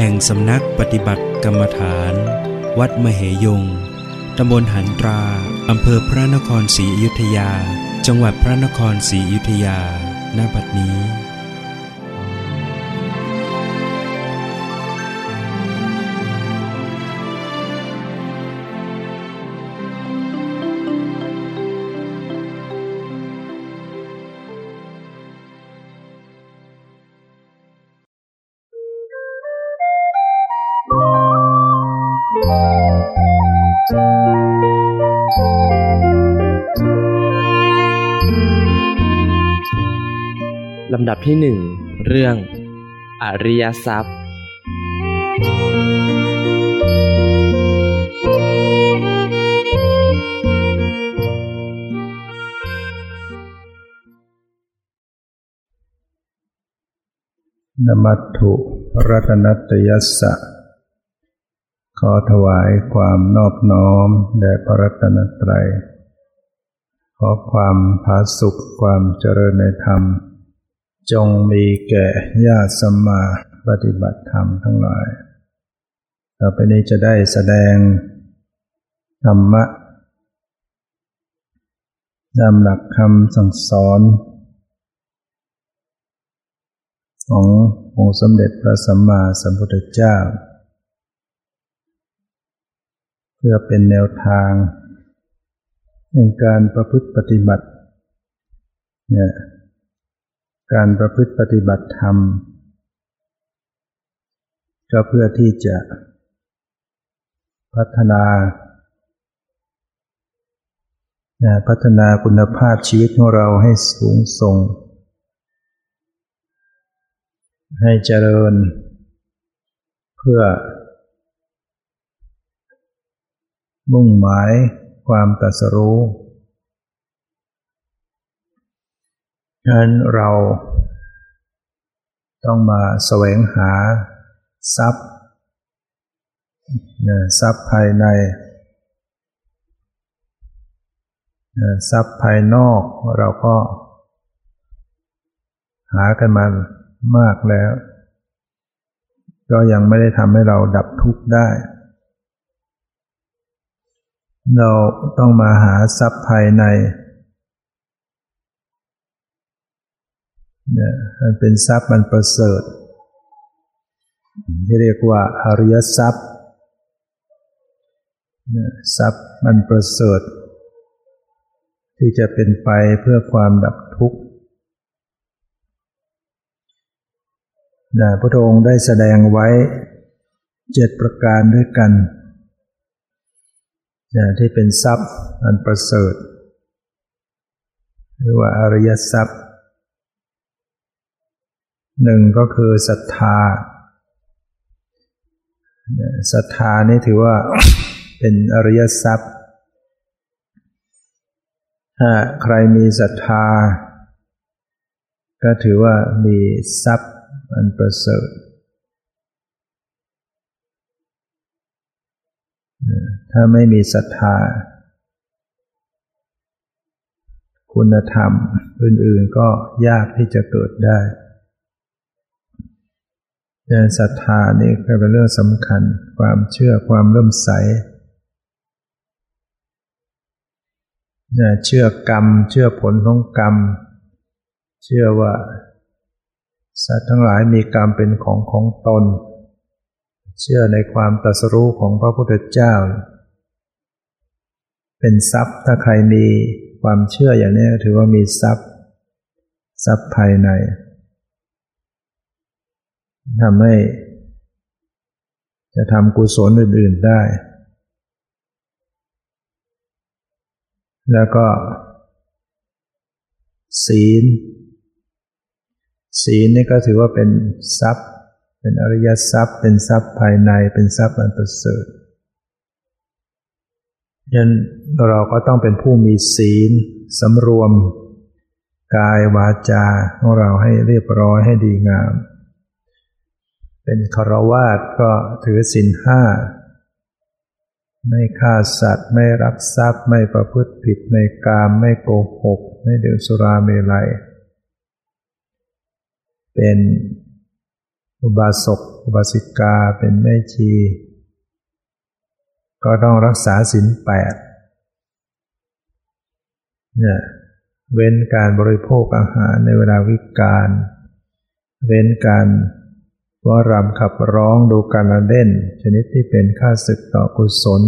แห่งสำนักปฏิบัติกรรมฐาน วัดมเหยง ตำบลหันตรา อำเภอพระนครศรีอยุธยา จังหวัดพระนครศรีอยุธยา ณ บัดนี้ ที่หนึ่งเรื่อง อริยทรัพย์ นมัตถุรัตนัตยัสสะ ขอถวายความนอบน้อมแด่พระรัตนตรัย ขอความผาสุขความเจริญในธรรม จงมีแก่ญาติสมมาปฏิบัติธรรมทั้งหลาย ต่อไปนี้จะได้แสดงธรรมะตามหลักคำสั่งสอน ขององค์สมเด็จพระสัมมาสัมพุทธเจ้า เพื่อเป็นแนวทางในการประพฤติปฏิบัติเนี่ย การประพฤติปฏิบัติธรรม ก็เพื่อที่จะพัฒนาพัฒนาคุณภาพชีวิตของเราให้สูงส่ง ให้เจริญ เพื่อ มุ่งหมายความตรัสรู้ ฉะนั้นเราต้องมาแสวงหาทรัพย์ทรัพย์ภายในทรัพย์ภายนอกเราก็ หากันมามากแล้ว ก็ยังไม่ได้ทำให้เราดับทุกข์ได้ เราต้องมาหาทรัพย์ภายใน เนี่ยมันเป็นทรัพย์มันประเสริฐที่เรียกว่าอริยทรัพย์เนี่ยทรัพย์มันประเสริฐ ที่จะเป็นไปเพื่อความดับทุกข์นะพระองค์ได้แสดงไว้เจ็ดประการด้วยกันนะที่เป็นทรัพย์อันประเสริฐหรือว่าอริยทรัพย์ หนึ่งก็คือศรัทธาศรัทธานี่ถือว่าเป็นอริยทรัพย์ ถ้าใครมีศรัทธา ก็ถือว่ามีทรัพย์อันประเสริฐ ถ้าไม่มีศรัทธา คุณธรรมอื่นๆก็ยากที่จะเกิดได้ แต่ศรัทธานี่ก็เป็นเรื่องสำคัญ ความเชื่อความเริ่มใสเชื่อกรรม เชื่อผลของกรรม เชื่อว่า สัตว์ทั้งหลายมีกรรมเป็นของของตน เชื่อในความตรัสรู้ของพระพุทธเจ้า เป็นทรัพย์ถ้าใครมีความเชื่ออย่างนี้ถือว่ามีทรัพย์ ทรัพย์ภายใน ทำให้จะทำกุศลอื่น ๆได้ แล้วก็ ศีล ศีลนี่ก็ถือว่าเป็นทรัพย์ เป็นอริยทรัพย์ เป็นทรัพย์ภายใน เป็นทรัพย์อันประเสริฐยันเราก็ต้องเป็นผู้มีศีลสำรวม กายวาจาของเราให้เรียบร้อยให้ดีงาม เป็นคารวาสก็ถือศีลห้า ไม่ฆ่าสัตว์ ไม่รักทรัพย์ ไม่ประพฤติผิดในกาม ไม่โกหก ไม่ดื่มสุราเมลัย เป็นอุบาสก อุบาสิกา เป็นแม่ชี ก็ต้องรักษาศีลแปดเนี่ยเว้นการบริโภคอาหารในเวลาวิกาล เว้นการ ว่ารำขับร้องดูการละเล่น ชนิดที่เป็นค่าศึกต่อกุศล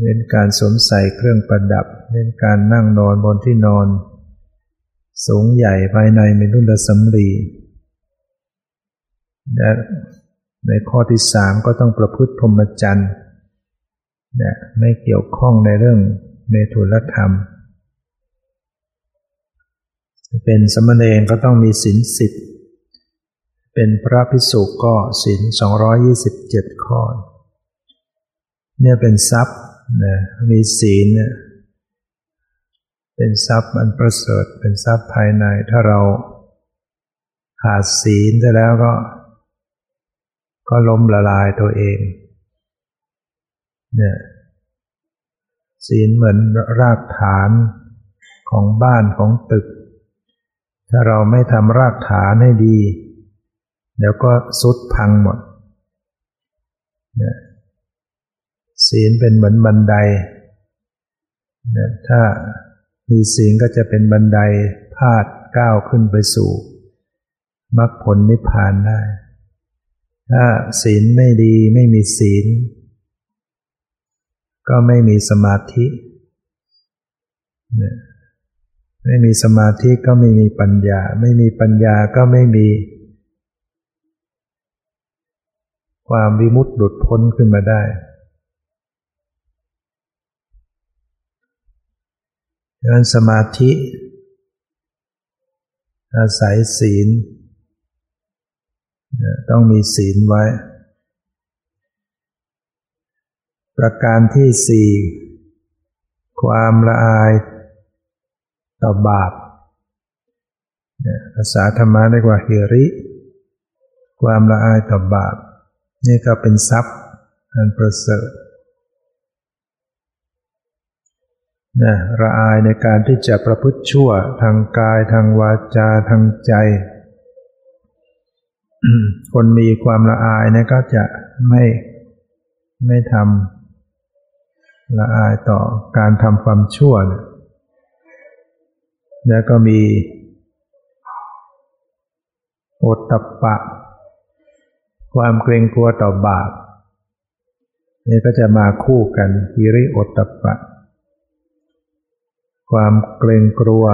เว้นการสวมใส่เครื่องประดับเว้นการนั่งนอนบนที่นอน สูงใหญ่ภายในมีรุ่นละสำลีและในข้อที่สามก็ต้องประพฤติพรหมจรรย์นะไม่เกี่ยวข้องในเรื่องเมตุลธรรม เป็นสมณเณรก็ต้องมีศีลสิบ เป็นพระภิกษุก็ศีล227 ข้อ เนี่ยเป็นทรัพย์นะมีศีลเนี่ยเป็นทรัพย์มันประเสริฐเป็นทรัพย์ภายใน ถ้าเราขาดศีลไปแล้วก็ ก็ล้มละลายตัวเองเนี่ยศีลเหมือนรากฐานของบ้านของตึก ถ้าเราไม่ทำรากฐานให้ดี เดี๋ยวก็สุดพังหมดเนี่ยศีลเป็นเหมือนบันไดถ้ามีศีลก็จะเป็นบันไดพาดก้าวขึ้นไปสู่มรรคผลนิพพานได้ ถ้าศีลไม่ดีไม่มีศีล ก็ไม่มีสมาธิ ไม่มีสมาธิก็ไม่มีปัญญา ไม่มีปัญญาก็ไม่มี ความวิมุตติหลุดพ้นขึ้นมาได้ดังนั้นสมาธิ อาศัยศีล ต้องมีศีลไว้ ประการที่สี่ความละอายต่อบาปภาษาธรรมะเรียกว่าเฮริ ความละอายต่อบาป นี่ก็เป็นทรัพย์อันประเสริฐนะระอายในการที่จะประพฤติชั่วทางกายทางวาจาทางใจ คนมีความละอายนี่ยก็จะไม่ไม่ทำละอายต่อการทำความชั่วนะแล้วก็มีโอตตะปะ ความเกรงกลัวต่อบาปนี่ก็จะมาคู่กันฮิริโอตตปะ ความเกรงกลัว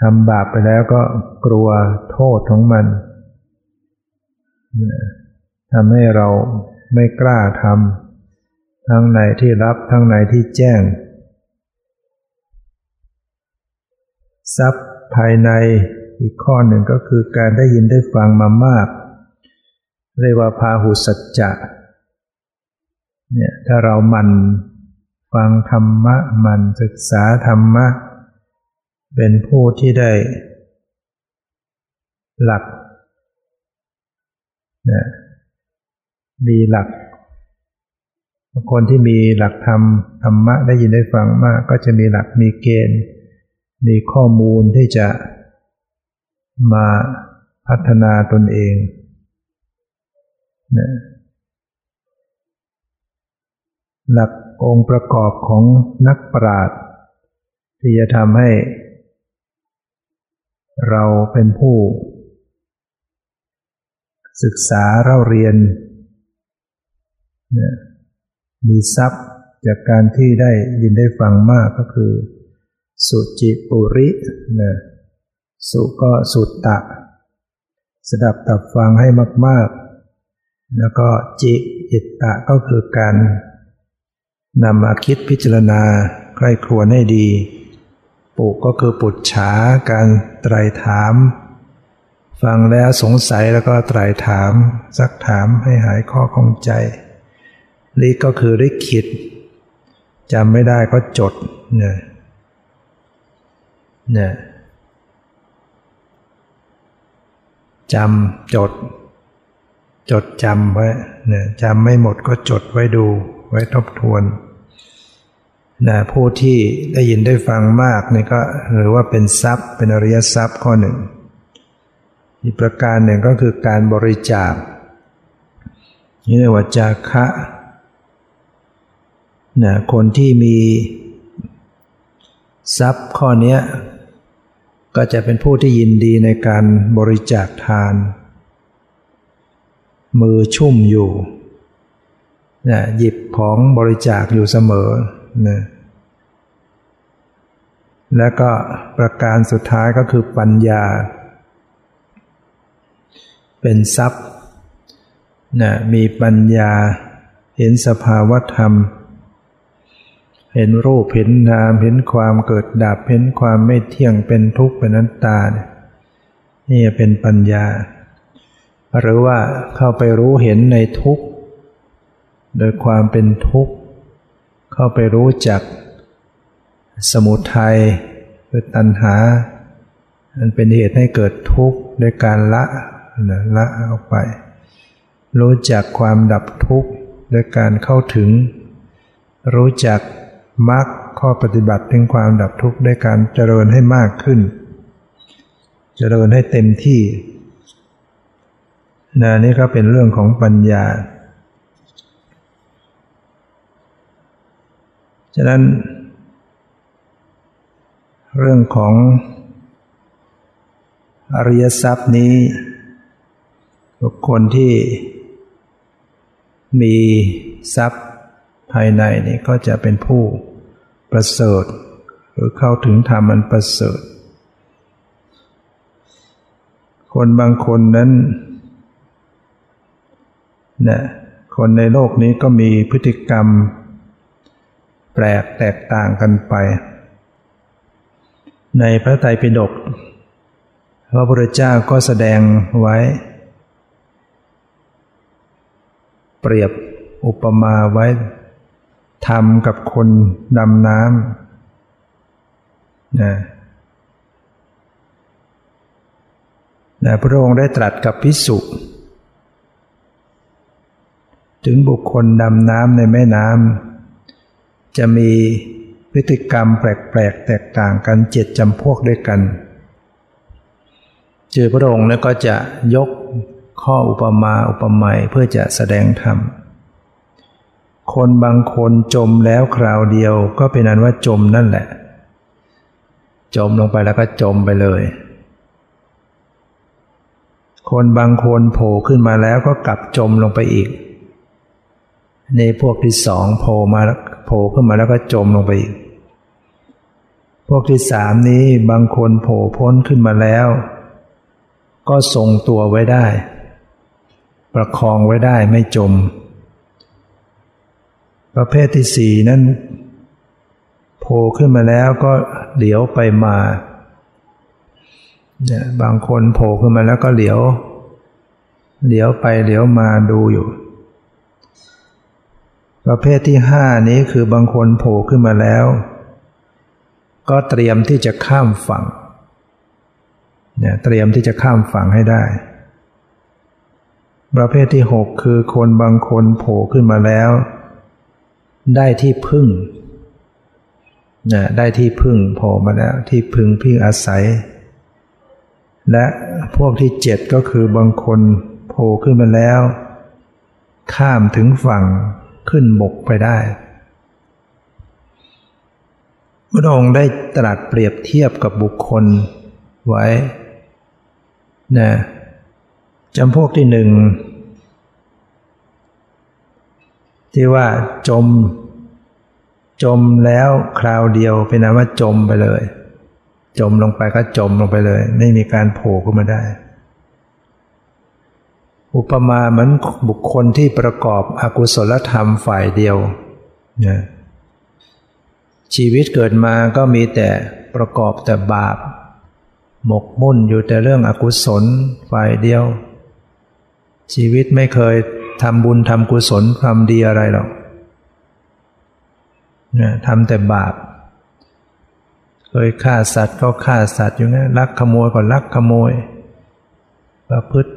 ทำบาปไปแล้วก็กลัวโทษของมันทำให้เราไม่กล้าทำทั้งในที่รับทั้งในที่แจ้ง ทรัพย์ภายในอีกข้อหนึ่งก็คือการได้ยินได้ฟังมามาก เรียกว่าพาหุสัจจะเนี่ยถ้าเรามันฟังธรรมะมันศึกษาธรรมะ เป็นผู้ที่ได้ หลักนะมีหลัก คนที่มีหลักธรรมธรรมะได้ยินได้ฟังมาก ก็จะมีหลักมีเกณฑ์ มีข้อมูลที่จะมาพัฒนาตนเอง นะหลักองค์ประกอบของนักปราชญ์ที่จะทำให้ เราเป็นผู้ ศึกษาเล่าเรียนนะมีทรัพย์จากการที่ได้ยินได้ฟังมากก็คือ สุจิปุรินะสุก็สุตตะ สดับตับฟังให้มาก ๆ แล้วก็จิจิตตะก็คือการนำมาคิดพิจารณาใกล้ครัวให้ดี ปุก็คือปุจฉาการไตรถาม ฟังแล้วสงสัยแล้วก็ไตรถาม ซักถามให้หายข้อข้องใจลิก็คือริคิดจำไม่ได้ก็จดเนี่ยเนี่ยจำจด จดจำไว้เนี่ยจำไม่หมดก็จดไว้ดู ไว้ทบทวนนะผู้ที่ได้ยินได้ฟังมากนี่ก็หรือว่าเป็นทรัพย์ เป็นอริยทรัพย์ข้อหนึ่ง อีกประการหนึ่งก็คือการบริจาคนี่เรียกว่าจาคะนะคนที่มีทรัพย์ข้อนี้ก็จะเป็นผู้ที่ยินดีในการบริจาคทาน มือชุ่มอยู่นะหยิบของบริจาคอยู่เสมอนะและก็ประการสุดท้ายก็คือปัญญา เป็นทรัพย์นะมีปัญญาเห็นสภาวธรรม เห็นรูปเห็นนาม เห็นความเกิดดับ เห็นความไม่เที่ยงเป็นทุกข์เป็นนัตตานี่เป็นปัญญา หรือว่าเข้าไปรู้เห็นในทุกข์ โดยความเป็นทุกข์ เข้าไปรู้จัก สมุทัยคือตัณหามันเป็นเหตุให้เกิดทุกข์ด้วยการละนะละออกไป รู้จักความดับทุกข์ด้วยการเข้าถึง รู้จักมรรคข้อปฏิบัติถึงความดับทุกข์ด้วยการเจริญให้มากขึ้น เจริญให้เต็มที่ นะนี่ก็เป็นเรื่องของปัญญา ฉะนั้น เรื่องของอริยทรัพย์นี้ บุคคลที่มีทรัพย์ภายในนี่ก็จะเป็นผู้ประเสริฐ หรือเข้าถึงธรรมอันประเสริฐ คนบางคนนั้นเนี่ยคนในโลกนี้ก็มีพฤติกรรม แปลกแตกต่างกันไป ในพระไตรปิฎกพระพุทธเจ้าก็แสดงไว้ เปรียบอุปมาไว้ทำกับคนดำน้ำนะนะพระองค์ได้ตรัสกับพิสุ ถึงบุคคลดำน้ำในแม่น้ำจะมีพฤติกรรมแปลกๆ แตกต่างกันเจ็ดจำพวกด้วยกัน เจอพระองค์แล้วก็จะยกข้ออุปมาอุปไมยเพื่อจะแสดงธรรม คนบางคนจมแล้วคราวเดียวก็เป็นนั้นว่าจมนั่นแหละ จมลงไปแล้วก็จมไปเลย คนบางคนโผล่ขึ้นมาแล้วก็กลับจมลงไปอีก ในพวกที่สองโผล่มาโผล่ขึ้นมาแล้วก็จมลงไปอีก พวกที่สามนี้บางคนโผล่พ้นขึ้นมาแล้ว ก็ทรงตัวไว้ได้ ประคองไว้ได้ไม่จม ประเภทที่สี่นั้นโผล่ขึ้นมาแล้วก็เหลียวไปมาเนี่ยบางคนโผล่ขึ้นมาแล้วก็เหลียว เหลียวไปเหลียวมาดูอยู่ ประเภทที่ห้านี้คือบางคนโผล่ขึ้นมาแล้ว ก็เตรียมที่จะข้ามฝั่งเนี่ยเตรียมที่จะข้ามฝั่งให้ได้ ประเภทที่หกคือคนบางคนโผล่ขึ้นมาแล้ว ได้ที่พึ่งนะได้ที่พึ่งโผล่มาแล้วที่พึ่งพี่งอาศัย และพวกที่เจ็ดก็คือบางคนโผล่ขึ้นมาแล้ว ข้ามถึงฝั่ง ขึ้นบกไปได้ พระองค์ได้ตรัสเปรียบเทียบกับบุคคลไว้นะจำพวกที่หนึ่ง ที่ว่าจม จมแล้วคราวเดียวเป็นนว่าจมไปเลย จมลงไปก็จมลงไปเลย ไม่มีการโผล่ขึ้นมาได้ อุปมาเหมือนบุคคลที่ประกอบอกุศลธรรมฝ่ายเดียวนะชีวิตเกิดมาก็มีแต่ประกอบแต่บาป หมกมุ่นอยู่แต่เรื่องอกุศลฝ่ายเดียว ชีวิตไม่เคยทำบุญทำกุศลความดีอะไรหรอกนะทำแต่บาป เคยฆ่าสัตว์ก็ฆ่าสัตว์อยู่นะลักขโมยก็ลักขโมยประพฤติ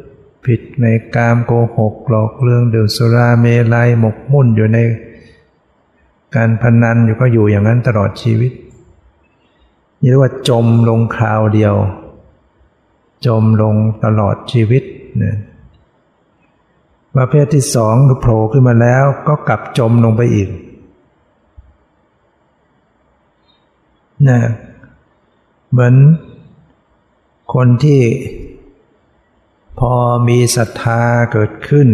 ผิดในกามโกหกหลอกเรื่องดื่มสุราเมลัยหมกมุ่นอยู่ในการพนันอยู่ก็อยู่อย่างนั้นตลอดชีวิตนี่เรียกว่าจมลงคราวเดียว จมลงตลอดชีวิตเนี่ยประเภทที่สองคือโผล่ขึ้นมาแล้วก็กลับจมลงไปอีกนะเหมือนคนที่ พอมีศรัทธาเกิดขึ้น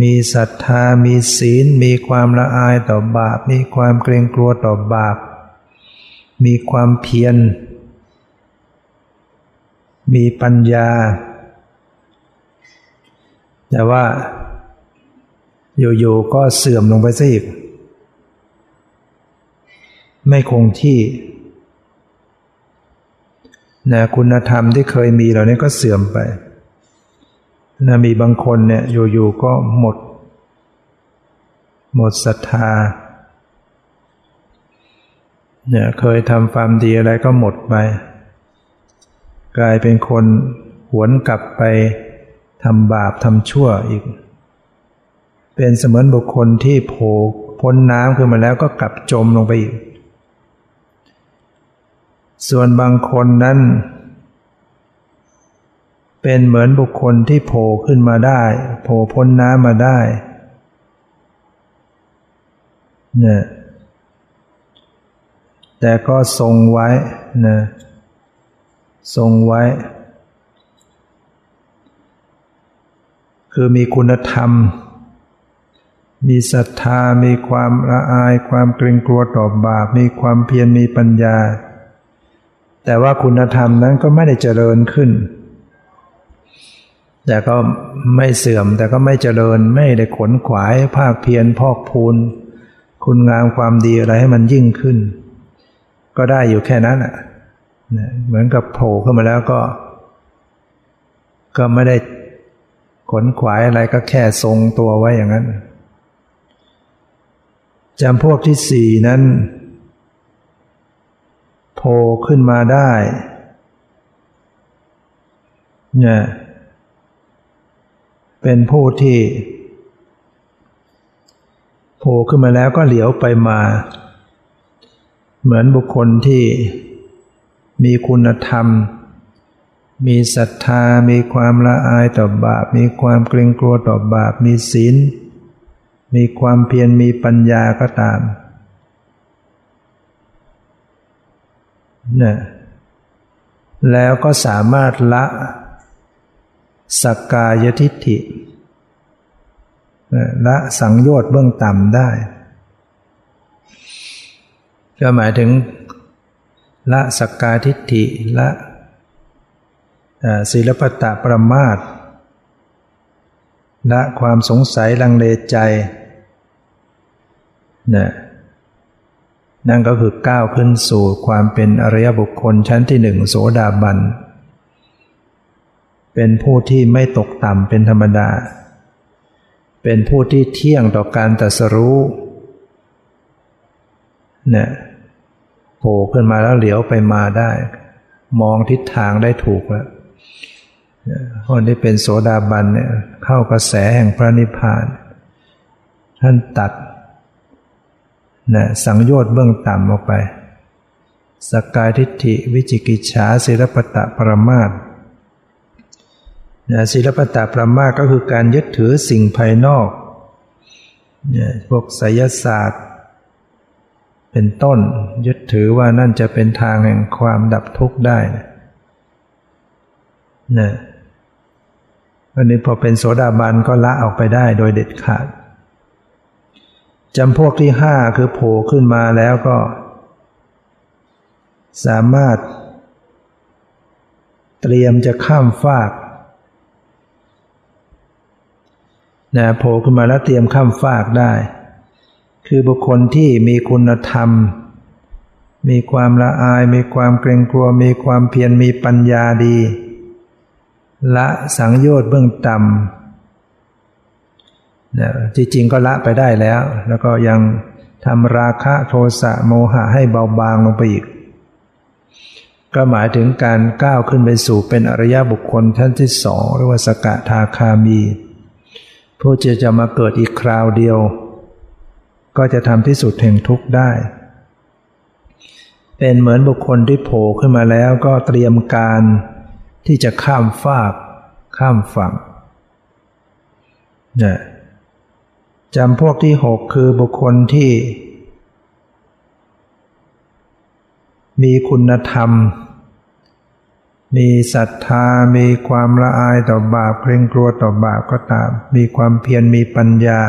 มีศรัทธามีศีล มีความละอายต่อบาป มีความเกรงกลัวต่อบาป มีความเพียร มีปัญญา แต่ว่า อยู่ๆก็เสื่อมลงไปซะอีก ไม่คงที่ นะคุณธรรมที่เคยมีเหล่านี้ก็เสื่อมไปนะมีบางคนเนี่ยอยู่ๆก็หมด หมดศรัทธาเนี่ยเคยทำความดีอะไรก็หมดไป กลายเป็นคนหวนกลับไปทำบาปทำชั่วอีก เป็นเสมือนบุคคลที่โผล่พ้นน้ำขึ้นมาแล้วก็กลับจมลงไปอีก ส่วนบางคนนั้น เป็นเหมือนบุคคลที่โผล่ขึ้นมาได้โผล่พ้นน้ำมาได้เนี่ยแต่ก็ทรงไว้นะทรงไว้ คือมีคุณธรรม มีศรัทธา มีความละอาย ความเกรงกลัวต่อบาป มีความเพียร มีปัญญา แต่ว่าคุณธรรมนั้นก็ไม่ได้เจริญขึ้น แต่ก็ไม่เสื่อมแต่ก็ไม่เจริญไม่ได้ขนขวายภาคเพียรพอกพูน คุณงามความดีอะไรให้มันยิ่งขึ้น ก็ได้อยู่แค่นั้นแหะเหมือนกับโผล่ขึ้นมาแล้วก็ ก็ไม่ได้ขนขวายอะไรก็แค่ทรงตัวไว้อย่างนั้นจำพวกที่สี่นั้น โผล่ขึ้นมาได้เนี่ยเป็นผู้ที่โผล่ขึ้นมาแล้วก็เหลียวไปมา เหมือนบุคคลที่มีคุณธรรม มีศรัทธา มีความละอายต่อบาป มีความเกรงกลัวต่อบาป มีศีล มีความเพียร มีปัญญาก็ตาม นะแล้วก็สามารถละสักกายทิฏฐิละสังโยชน์เบื้องต่ำได้ ก็หมายถึงละสักกาทิฏฐิละศิลปตะประมาทละความสงสัยลังเลใจนะ นั่นก็คือก้าวขึ้นสู่ความเป็นอริยบุคคลชั้นที่หนึ่งโสดาบัน เป็นผู้ที่ไม่ตกต่ำเป็นธรรมดา เป็นผู้ที่เที่ยงต่อการตรัสรู้เนี่ยโผล่ขึ้นมาแล้วเหลียวไปมาได้ มองทิศทางได้ถูกแล้วคนที่เป็นโสดาบันเนี่ยเข้ากระแสแห่งพระนิพพาน ท่านตัด นะสังโยชน์เบื้องต่ำออกไป สกายทิฏฐิวิจิกิจฉาศิลปตะประมาทนะศิลปตะประมาทก็คือการยึดถือสิ่งภายนอกนี่ยพวกไสยศาสตร์ เป็นต้นยึดถือว่านั่นจะเป็นทางแห่งความดับทุกข์ได้นะวันนี้พอเป็นโสดาบันก็ละออกไปได้โดยเด็ดขาด จำพวกที่ห้าคือโผล่ขึ้นมาแล้วก็ สามารถ เตรียมจะข้ามฟากนะโผล่ขึ้นมาแล้วเตรียมข้ามฟากได้ คือบุคคลที่มีคุณธรรม มีความละอาย มีความเกรงกลัว มีความเพียรมีปัญญาดี ละสังโยชน์เบื้องต่ำ เนี่จริงๆก็ละไปได้แล้ว แล้วก็ยังทำราคะโทสะโมหะให้เบาบางลงไปอีก ก็หมายถึงการก้าวขึ้นไปสู่เป็นอริยบุคคลท่านที่สองเรียกว่าสกทาคามี ผู้จะจะมาเกิดอีกคราวเดียว ก็จะทำที่สุดแห่งทุกข์ได้ เป็นเหมือนบุคคลที่โผล่ขึ้นมาแล้วก็เตรียมการที่จะข้ามฟาก ข้ามฝั่งนี่ จำพวกที่หกคือบุคคลที่ มีคุณธรรม มีศรัทธา มีความละอายต่อบาปเกรงกลัวต่อบาปก็ตาม มีความเพียรมีปัญญา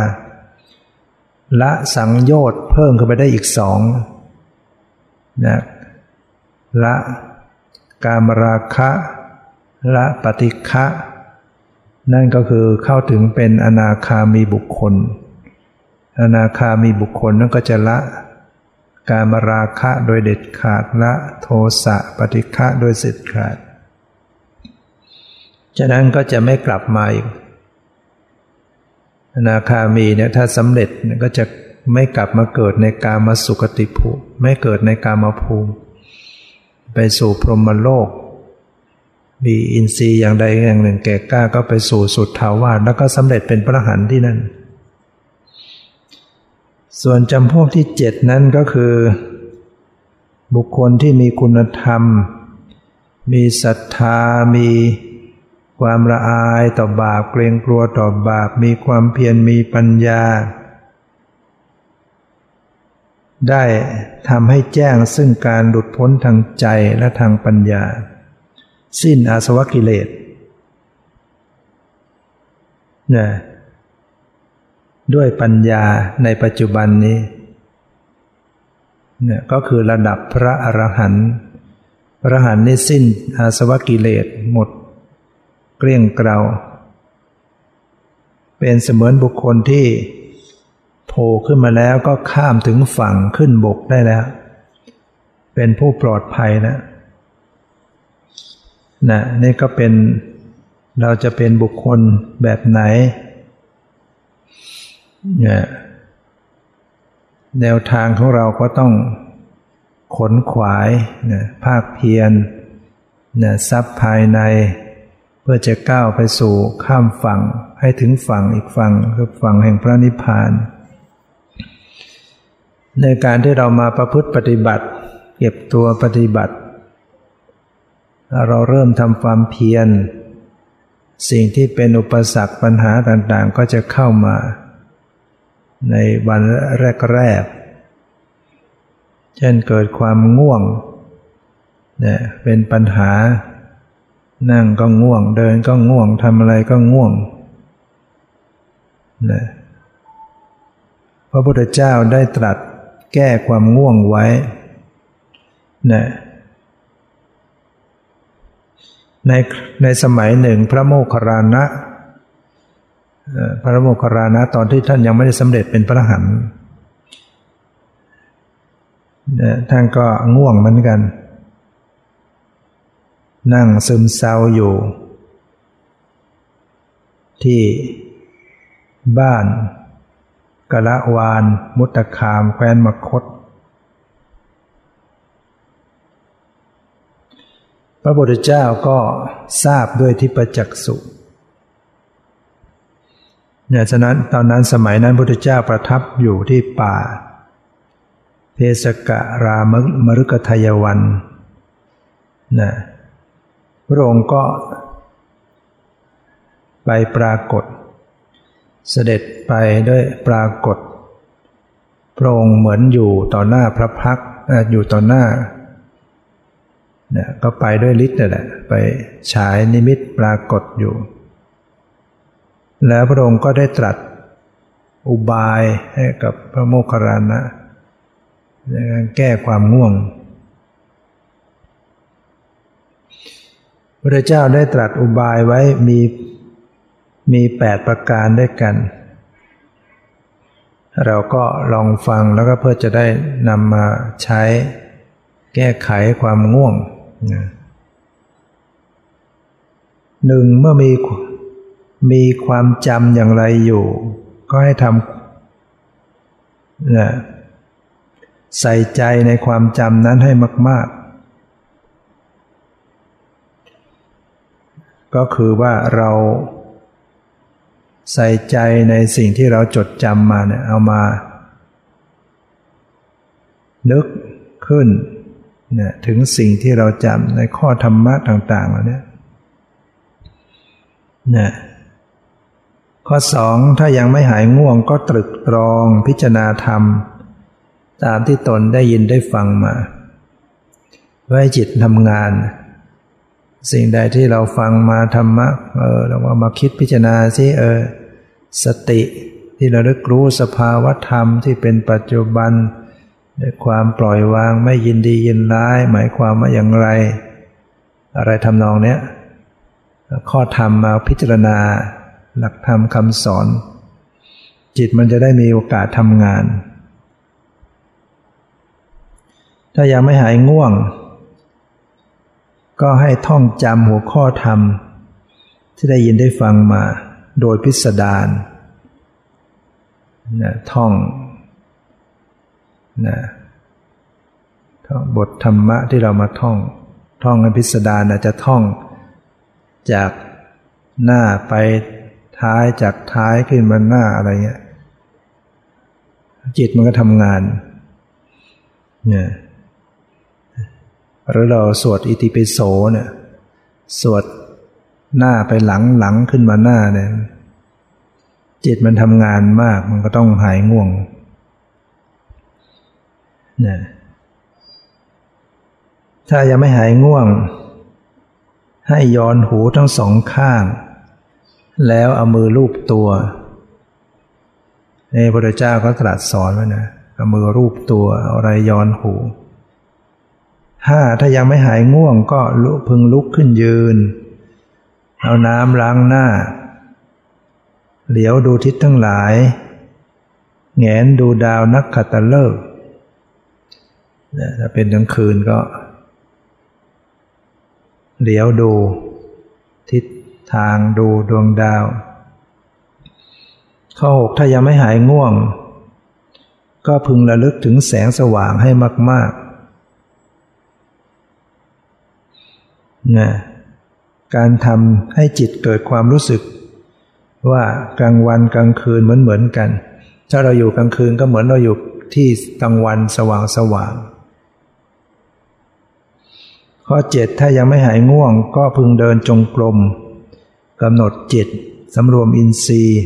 ละสังโยชน์เพิ่มขึ้นไปได้อีกสองนะละกามราคะละปฏิฆะนั่นก็คือเข้าถึงเป็นอนาคามีบุคคล อนาคามีบุคคลนั้นก็จะละการมราคะโดยเด็ดขาดละโทสะปฏิฆะโดยเสร็จขาด ฉะนั้นก็จะไม่กลับมาอีกอนาคามีเนี่ยถ้าสำเร็จก็จะไม่กลับมาเกิดในกามาสุขติภูมิไม่เกิดในกามาภูมิ ไปสู่พรหมโลก มีอินทรีย์อย่างใดอย่างหนึ่งแก่กล้าก็ไปสู่สุดทาวาสแล้วก็สำเร็จเป็นพระหันที่นั่น ส่วนจำพวกที่เจ็ดนั้นก็คือ บุคคลที่มีคุณธรรม มีศรัทธา มีความละอายต่อบาปเกรงกลัวต่อบาป มีความเพียรมีปัญญา ได้ทำให้แจ้งซึ่งการหลุดพ้นทางใจและทางปัญญา สิ้นอาสวะกิเลสนะ ด้วยปัญญาในปัจจุบันนี้เนี่ยก็คือระดับพระอรหันต์พระอรหันต์นี่สิ้นอาสวะกิเลสหมด เกลี้ยงเกลาเป็นเสมือนบุคคลที่โผล่ขึ้นมาแล้วก็ข้ามถึงฝั่งขึ้นบกได้แล้ว เป็นผู้ปลอดภัยนะนะนี่ก็เป็นเราจะเป็นบุคคลแบบไหน แนวทางของเราก็ต้องขนขวายนี่ยภาคเพียรนี่ยทรัพย์ภายใน เพื่อจะก้าวไปสู่ข้ามฝั่งให้ถึงฝั่งอีกฝั่งคือฝั่งแห่งพระนิพพาน ในการที่เรามาประพฤติปฏิบัติ เก็บตัวปฏิบัติ เราเริ่มทำความเพียร สิ่งที่เป็นอุปสรรคปัญหาต่างๆ ก็จะเข้ามา ในวันแรกๆ เช่นเกิดความง่วงเนี่ยเป็นปัญหา นั่งก็ง่วง เดินก็ง่วงทำอะไรก็ง่วงนะพระพุทธเจ้าได้ตรัสแก้ความง่วงไว้นะในในสมัยหนึ่งพระโมคคัลลานะ พระโมคคัลลานะตอนที่ท่านยังไม่ได้สำเร็จเป็นพระหันท่านก็ง่วงเหมือนกัน นั่งซึมเศร้าอยู่ ที่บ้านกะละวาน มุตคามแคว้นมคต พระพุทธเจ้าก็ทราบด้วยที่ปจักษุ เนี่ยฉะนั้นตอนนั้นสมัยนั้นพุทธเจ้าประทับอยู่ที่ป่า เพสกะรามมรุกทายวันนะพระองค์ก็ ไปปรากฏ เสด็จไปด้วยปรากฏ พระองค์เหมือนอยู่ต่อหน้าพระพักอยู่ต่อหน้าเนี่ยก็ไปด้วยฤทธิ์นั่แหละ ไปฉายนิมิตปรากฏอยู่ แล้วพระองค์ก็ได้ตรัสอุบายให้กับพระโมคคัลลานะในการแก้ความง่วงพระเจ้าได้ตรัสอุบายไว้มีมีแปดประการด้วยกัน เราก็ลองฟังแล้วก็เพื่อจะได้นำมาใช้แก้ไขความง่วงหนึ่งเมื่อมี มีความจำอย่างไรอยู่ ก็ให้ทำนะใส่ใจในความจำนั้นให้มาก ๆ ก็คือว่าเรา ใส่ใจในสิ่งที่เราจดจำมาเนี่ยเอามา นึกขึ้นนี่ยถึงสิ่งที่เราจำในข้อธรรมะต่าง ๆ เหล่านี้นะ ข้อสองถ้ายังไม่หายง่วงก็ตรึกตรองพิจารณาธรรม ตามที่ตนได้ยินได้ฟังมาไว้จิตทำงาน สิ่งใดที่เราฟังมาธรรมะเออเราก็มาคิดพิจารณาสิเออสติที่เราได้รู้สภาวะธรรมที่เป็นปัจจุบันด้วยความปล่อยวางไม่ยินดียินร้าย หมายความว่าอย่างไร อะไรทำนองเนี้ยข้อธรรมมาพิจารณา หลักธรรมคำสอน จิตมันจะได้มีโอกาสทำงาน ถ้ายังไม่หายง่วง ก็ให้ท่องจำหัวข้อธรรม ที่ได้ยินได้ฟังมาโดยพิสดารนะท่องนะท่องบทธรรมะที่เรามาท่อง ท่องให้พิสดารอาจจะท่องจากหน้าไป ท้ายจากท้ายขึ้นมาหน้าอะไรเงี้ยจิตมันก็ทำงานเนี่ยหรือเราสวดอิติปิโสเนี่ยสวดหน้าไปหลังหลังขึ้นมาหน้าเนี่ยจิตมันทำงานมากมันก็ต้องหายง่วงนะถ้ายังไม่หายง่วง ให้ย้อนหูทั้งสองข้าง แล้วเอามือลูบตัวในพระเจ้าก็ตรัสสอนไว้นะเอามือรูปตัวอาอะไรย้อนหูห้าถ้ายังไม่หายง่วงก็ลุพึงลุกขึ้นยืน เอาน้ำล้างหน้า เหลียวดูทิศทั้งหลาย แงนดูดาวนักขัตฤกษ์ถ้าเป็นกลางคืนก็ เหลียวดูทิศ ทางดูดวงดาว ข้อหกถ้ายังไม่หายง่วง ก็พึงระลึกถึงแสงสว่างให้มากๆนะการทำให้จิตเกิดความรู้สึก ว่ากลางวันกลางคืนเหมือนเหมือนกัน ถ้าเราอยู่กลางคืนก็เหมือนเราอยู่ที่กลางวันสว่างสว่างข้อเจ็ดถ้ายังไม่หายง่วงก็พึงเดินจงกรม กำหนดจิตสำรวมอินทรีย์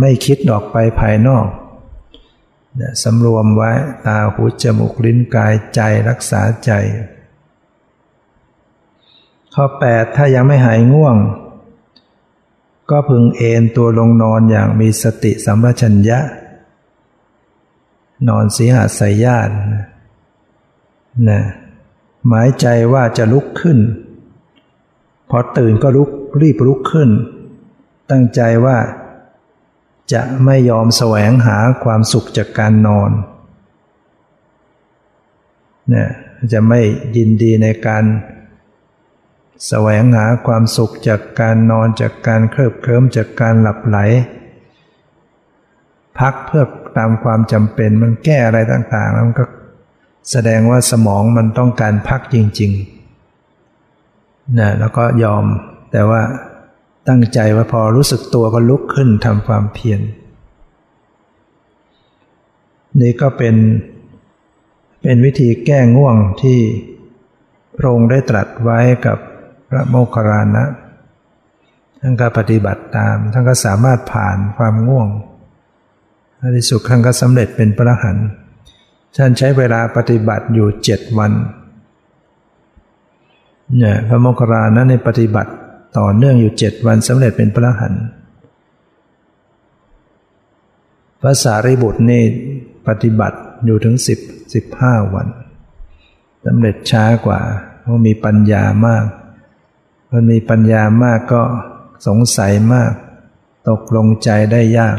ไม่คิดออกไปภายนอกสำรวมไว้ตาหูจมูกลิ้นกายใจรักษาใจ ข้อ 8 ถ้ายังไม่หายง่วง ก็พึงเอนตัวลงนอนอย่างมีสติสัมปชัญญะ นอนสีหาสายญาตินะหมายใจว่าจะลุกขึ้น อตื่นก็ลุกรีบลุกขึ้น ตั้งใจว่า จะไม่ยอมแสวงหาความสุขจากการนอนเนี่ยจะไม่ยินดีในการแสวงหาความสุขจากการนอนจากการเคลิบเคลิ้มจากการหลับไหล พักเพื่อตามความจำเป็นมันแก้อะไรต่างๆ แล้วมันก็แสดงว่าสมองมันต้องการพักจริง ๆ นะแล้วก็ยอม แต่ว่าตั้งใจว่าพอรู้สึกตัวก็ลุกขึ้นทำความเพียรนี่ก็เป็นเป็นวิธีแก้ง่วงที่พระองค์ได้ตรัสไว้กับพระโมคคัลลานะท่านก็ปฏิบัติตาม ท่านก็สามารถผ่านความง่วงในที่สุดท่านก็สำเร็จเป็นพระหันท่านใช้เวลาปฏิบัติอยู่เจ็ดวัน เนี่ยพระโมคคัลลานะในปฏิบัติต่อเนื่องอยู่เจ็ดวันสำเร็จเป็นพระหันพระสารีบุตรนี่ปฏิบัติอยู่ถึงสิบสิบห้าวันสำเร็จช้ากว่า เพราะมีปัญญามากมันมีปัญญามากก็สงสัยมาก ตกลงใจได้ยาก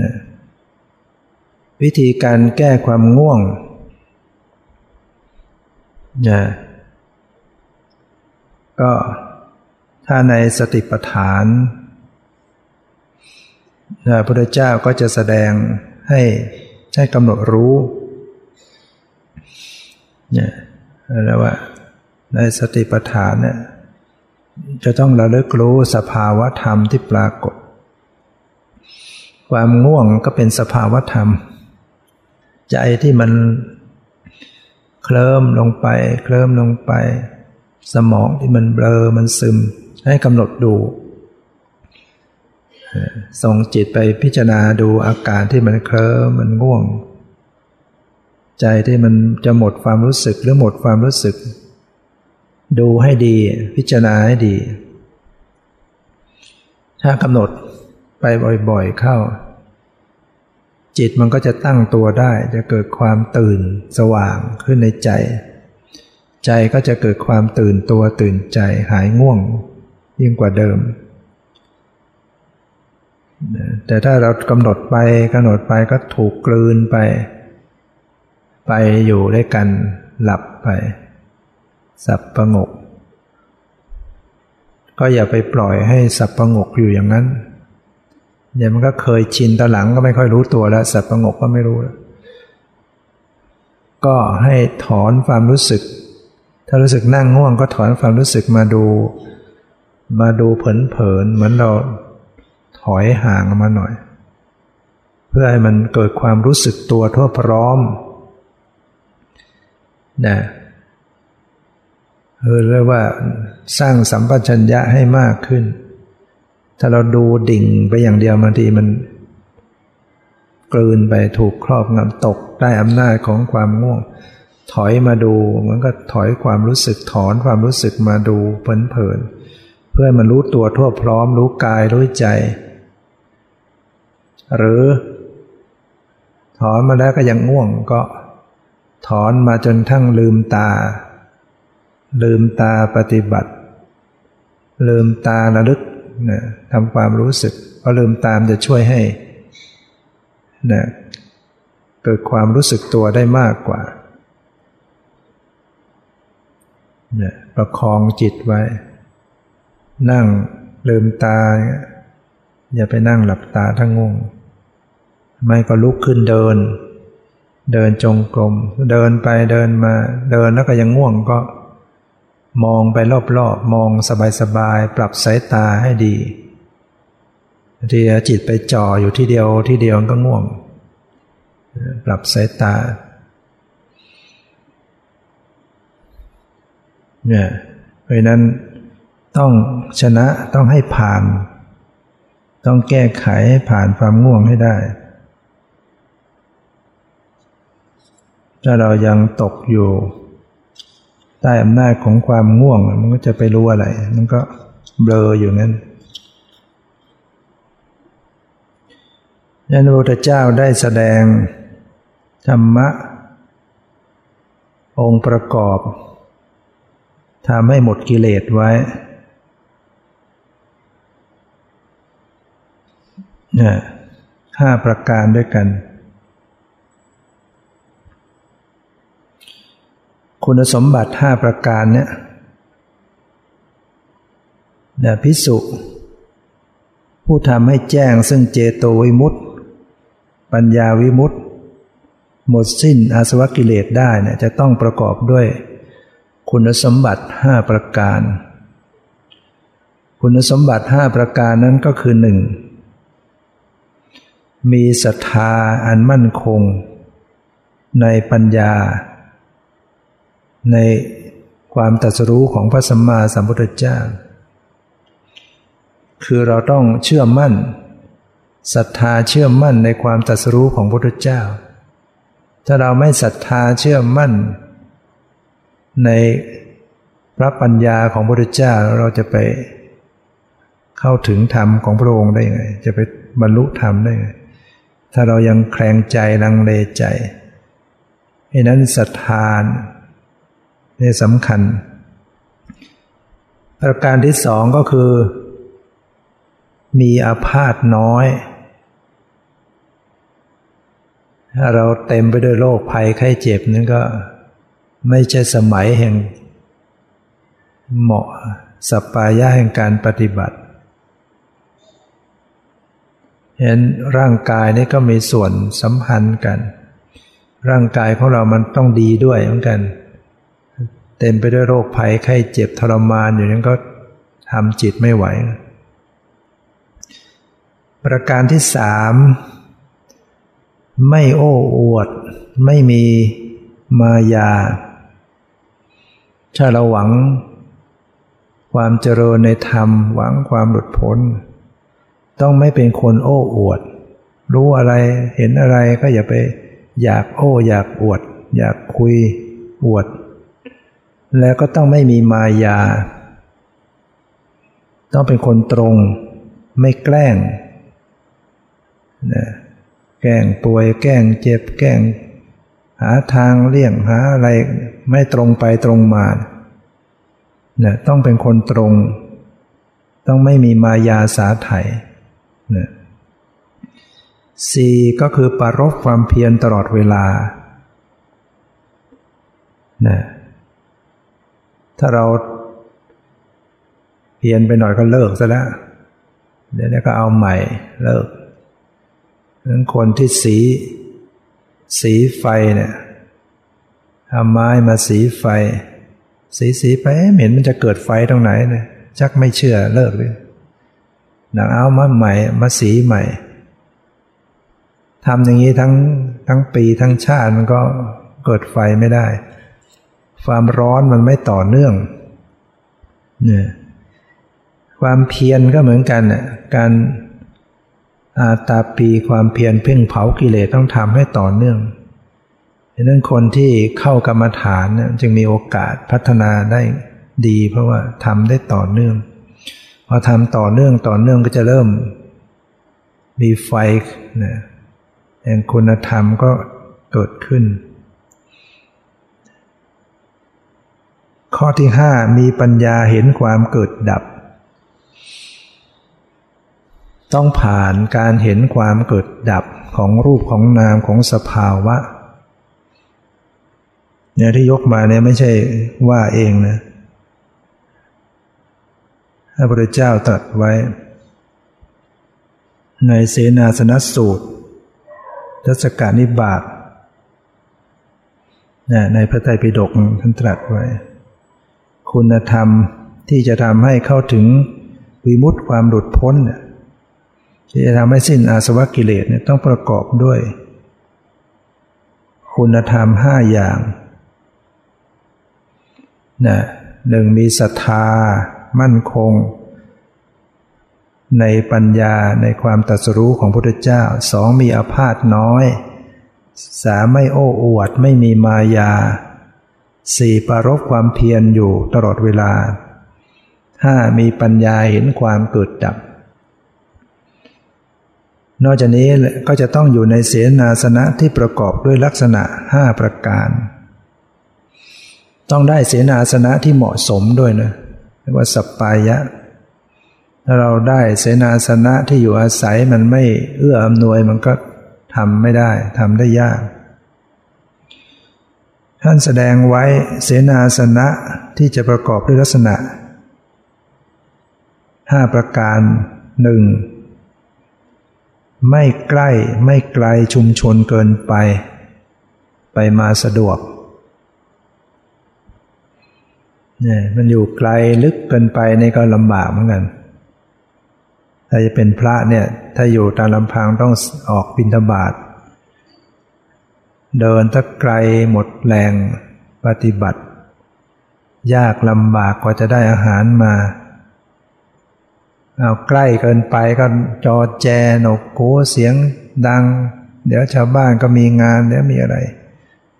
นะวิธีการแก้ความง่วงนะ ก็ถ้าในสติปัฏฐานพระพุทธเจ้าก็จะแสดงให้ใช้กำหนดรู้เนี่ยแล้วว่าในสติปัฏฐานเนี่ยจะต้องระลึกรู้สภาวะธรรมที่ปรากฏ ความง่วงก็เป็นสภาวะธรรม ใจที่มันเคลิ้มลงไป เคลิ้มลงไป สมองที่มันเบลอมันซึม ให้กำหนดดู ส่งจิตไปพิจารณาดูอาการที่มันเคลิ้มมันง่วง ใจที่มันจะหมดความรู้สึกหรือหมดความรู้สึก ดูให้ดี พิจารณาให้ดี ถ้ากำหนดไปบ่อยๆเข้า จิตมันก็จะตั้งตัวได้ จะเกิดความตื่นสว่างขึ้นในใจ ใจก็จะเกิดความตื่นตัวตื่นใจหายง่วงยิ่งกว่าเดิม แต่ถ้าเรากำหนดไปกำหนดไปก็ถูกกลืนไป ไปอยู่ด้วยกันหลับไป สับประงก ก็อย่าไปปล่อยให้สับประงกอยู่อย่างนั้นเดี๋ยวมันก็เคยชินตอนหลังก็ไม่ค่อยรู้ตัวแล้ว สับประงกก็ไม่รู้แล้วก็ให้ถอนความรู้สึก ถ้ารู้สึกนั่งง่วงก็ถอนความรู้สึกมาดู มาดูเผินๆเหมือนเราถอยห่างมาหน่อย เพื่อให้มันเกิดความรู้สึกตัวทั่วพร้อมนะเออเรียกว่าสร้างสัมปชัญญะให้มากขึ้น ถ้าเราดูดิ่งไปอย่างเดียวบางทีมัน กลืนไปถูกครอบงำตกได้อำนาจของความง่วง ถอยมาดูมันก็ถอยความรู้สึกถอนความรู้สึกมาดูเพลินๆเพื่อมันรู้ตัวทั่วพร้อมรู้กายรู้ใจ หรือ ถอนมาแล้วก็ยังง่วงก็ ถอนมาจนทั้งลืมตา ลืมตาปฏิบัติ ลืมตาระลึกนะทำความรู้สึกเพราะลืมตามจะช่วยให้นะเกิดความรู้สึกตัวได้มากกว่านะ ประคองจิตไว้ นั่งลืมตา อย่าไปนั่งหลับตาทั้งง่วงไม่ก็ลุกขึ้นเดิน เดินจงกรม เดินไปเดินมา เดินแล้วก็ยังง่วงก็ มองไปรอบๆ มองสบายๆ ปรับสายตาให้ดีทีจิตไปจ่ออยู่ที่เดียวที่เดียวก็ง่วง ปรับสายตา เนี่ยเพราะนั้นต้องชนะต้องให้ผ่าน ต้องแก้ไขให้ผ่านความง่วงให้ได้ ถ้าเรายังตกอยู่ใต้อำนาจของความง่วง มันก็จะไปรู้อะไร มันก็เบลออยู่นั้นยันพระพุทธเจ้าได้แสดงธรรมะ องค์ประกอบ ทำให้หมดกิเลสไว้นี่ห้าประการด้วยกัน คุณสมบัติห้าประการเนี่ยนะพิสุผู้ทำให้แจ้งซึ่งเจโตวิมุตติปัญญาวิมุตติหมดสิ้นอาสวะกิเลสได้เนี่ยจะต้องประกอบด้วย คุณสมบัติห้าประการ คุณสมบัติห้าประการนั้นก็คือหนึ่งมีศรัทธาอันมั่นคง ในปัญญา ในความตรัสรู้ของพระสัมมาสัมพุทธเจ้า คือเราต้องเชื่อมั่นศรัทธาเชื่อมั่นในความตรัสรู้ของพระพุทธเจ้า ถ้าเราไม่ศรัทธาเชื่อมั่น ในพระปัญญาของพระพุทธเจ้าเราจะไปเข้าถึงธรรมของพระองค์ได้ยังไง จะไปบรรลุธรรมได้ไง ถ้าเรายังแคลงใจลังเลใจให้นั้นศรัทธานี่สำคัญ ประการที่สองก็คือ มีอาพาธน้อย ถ้าเราเต็มไปด้วยโรคภัยไข้เจ็บนั่นก็ ไม่ใช่สมัยแห่ง เหมาะสัปปายะแห่งการปฏิบัติเห็นร่างกายนี่ก็มีส่วนสัมพันธ์กัน ร่างกายของเรามันต้องดีด้วยเหมือนกัน เต็มไปด้วยโรคภัยไข้เจ็บทรมานอยู่นั้นก็ทำจิตไม่ไหว ประการที่สามไม่โอ้อวด ไม่มีมายา ถ้าเราหวังความเจริญในธรรม หวังความหลุดพ้น ต้องไม่เป็นคนโอ้อวด รู้อะไรเห็นอะไรก็อย่าไปอยากโอ้อยากอวด อยากคุยอวด แล้วก็ต้องไม่มีมายา ต้องเป็นคนตรง ไม่แกล้งนะแกล้งป่วยแกล้งเจ็บแกล้ง หาทางเลี่ยงหาอะไรไม่ตรงไปตรงมาเนี่ยต้องเป็นคนตรง ต้องไม่มีมายาสาไถเนี่ยสี่ก็คือปรบความเพียรตลอดเวลานะถ้าเราเพียรไปหน่อยก็เลิกซะแล้ว เดี๋ยวนี้ก็เอาใหม่เลิกนั้นคนที่สี สีไฟเนี่ยเอาไม้มาสีไฟ สีสีไปเห็นมันจะเกิดไฟตรงไหนเนี่ยชักไม่เชื่อเลิกเลยหนังเอามาใหม่มาสีใหม่ทำอย่างนี้ทั้งทั้งปีทั้งชาติมันก็เกิดไฟไม่ได้ ความร้อนมันไม่ต่อเนื่องเนี่ยความเพียรก็เหมือนกันน่ะการ อาตาปีความเพียรเพ่งเผากิเลสต้องทำให้ต่อเนื่องดังนั้นคนที่เข้ากรรมฐานจึงมีโอกาสพัฒนาได้ดี เพราะว่าทำได้ต่อเนื่อง พอทำต่อเนื่องต่อเนื่องก็จะเริ่ม มีไฟนะแห่งคุณธรรมก็เกิดขึ้น ข้อที่ห้ามีปัญญาเห็นความเกิดดับ ต้องผ่านการเห็นความเกิดดับของรูปของนามของสภาวะเนี่ยที่ยกมาเนี่ยไม่ใช่ว่าเองนะพระพุทธเจ้าตรัสไว้ ในเสนาสนสูตรทัศกานิบาตในพระไตรปิฎกท่านตรัสไว้ คุณธรรมที่จะทำให้เข้าถึงวิมุตติความหลุดพ้นเนี่ย ที่จะทำให้สิ้นอาสวะกิเลสเนี่ยต้องประกอบด้วย คุณธรรมห้าอย่างนะหนึ่งมีศรัทธา มั่นคง ในปัญญาในความตรัสรู้ของพระพุทธเจ้าสองมีอาพาธน้อยสามไม่โอ้อวดไม่มีมายาสี่ปารบความเพียรอยู่ตลอดเวลาห้ามีปัญญาเห็นความเกิดดับ นอกจากนี้ก็จะต้องอยู่ในเสนาสนะที่ประกอบด้วยลักษณะห้าประการ ต้องได้เสนาสนะที่เหมาะสมด้วยนะเรียกว่าสัปปายะถ้าเราได้เสนาสนะที่อยู่อาศัยมันไม่เอื้ออำนวยมันก็ทำไม่ได้ทำได้ยาก ท่านแสดงไว้เสนาสนะที่จะประกอบด้วยลักษณะห้าประการหนึ่ง ไม่ใกล้ไม่ไกลชุมชนเกินไป ไปมาสะดวกเนี่ยมันอยู่ไกลลึกเกินไปนี่ก็ลำบากเหมือนกัน ถ้าจะเป็นพระเนี่ย ถ้าอยู่ตามลำพังต้องออกบิณฑบาตเดินถ้าไกลหมดแรงปฏิบัติ ยากลำบากกว่าจะได้อาหารมา เอาใกล้เกินไปก็จอแจหนกโกเสียงดัง เดี๋ยวชาวบ้านก็มีงานเดี๋ยวมีอะไร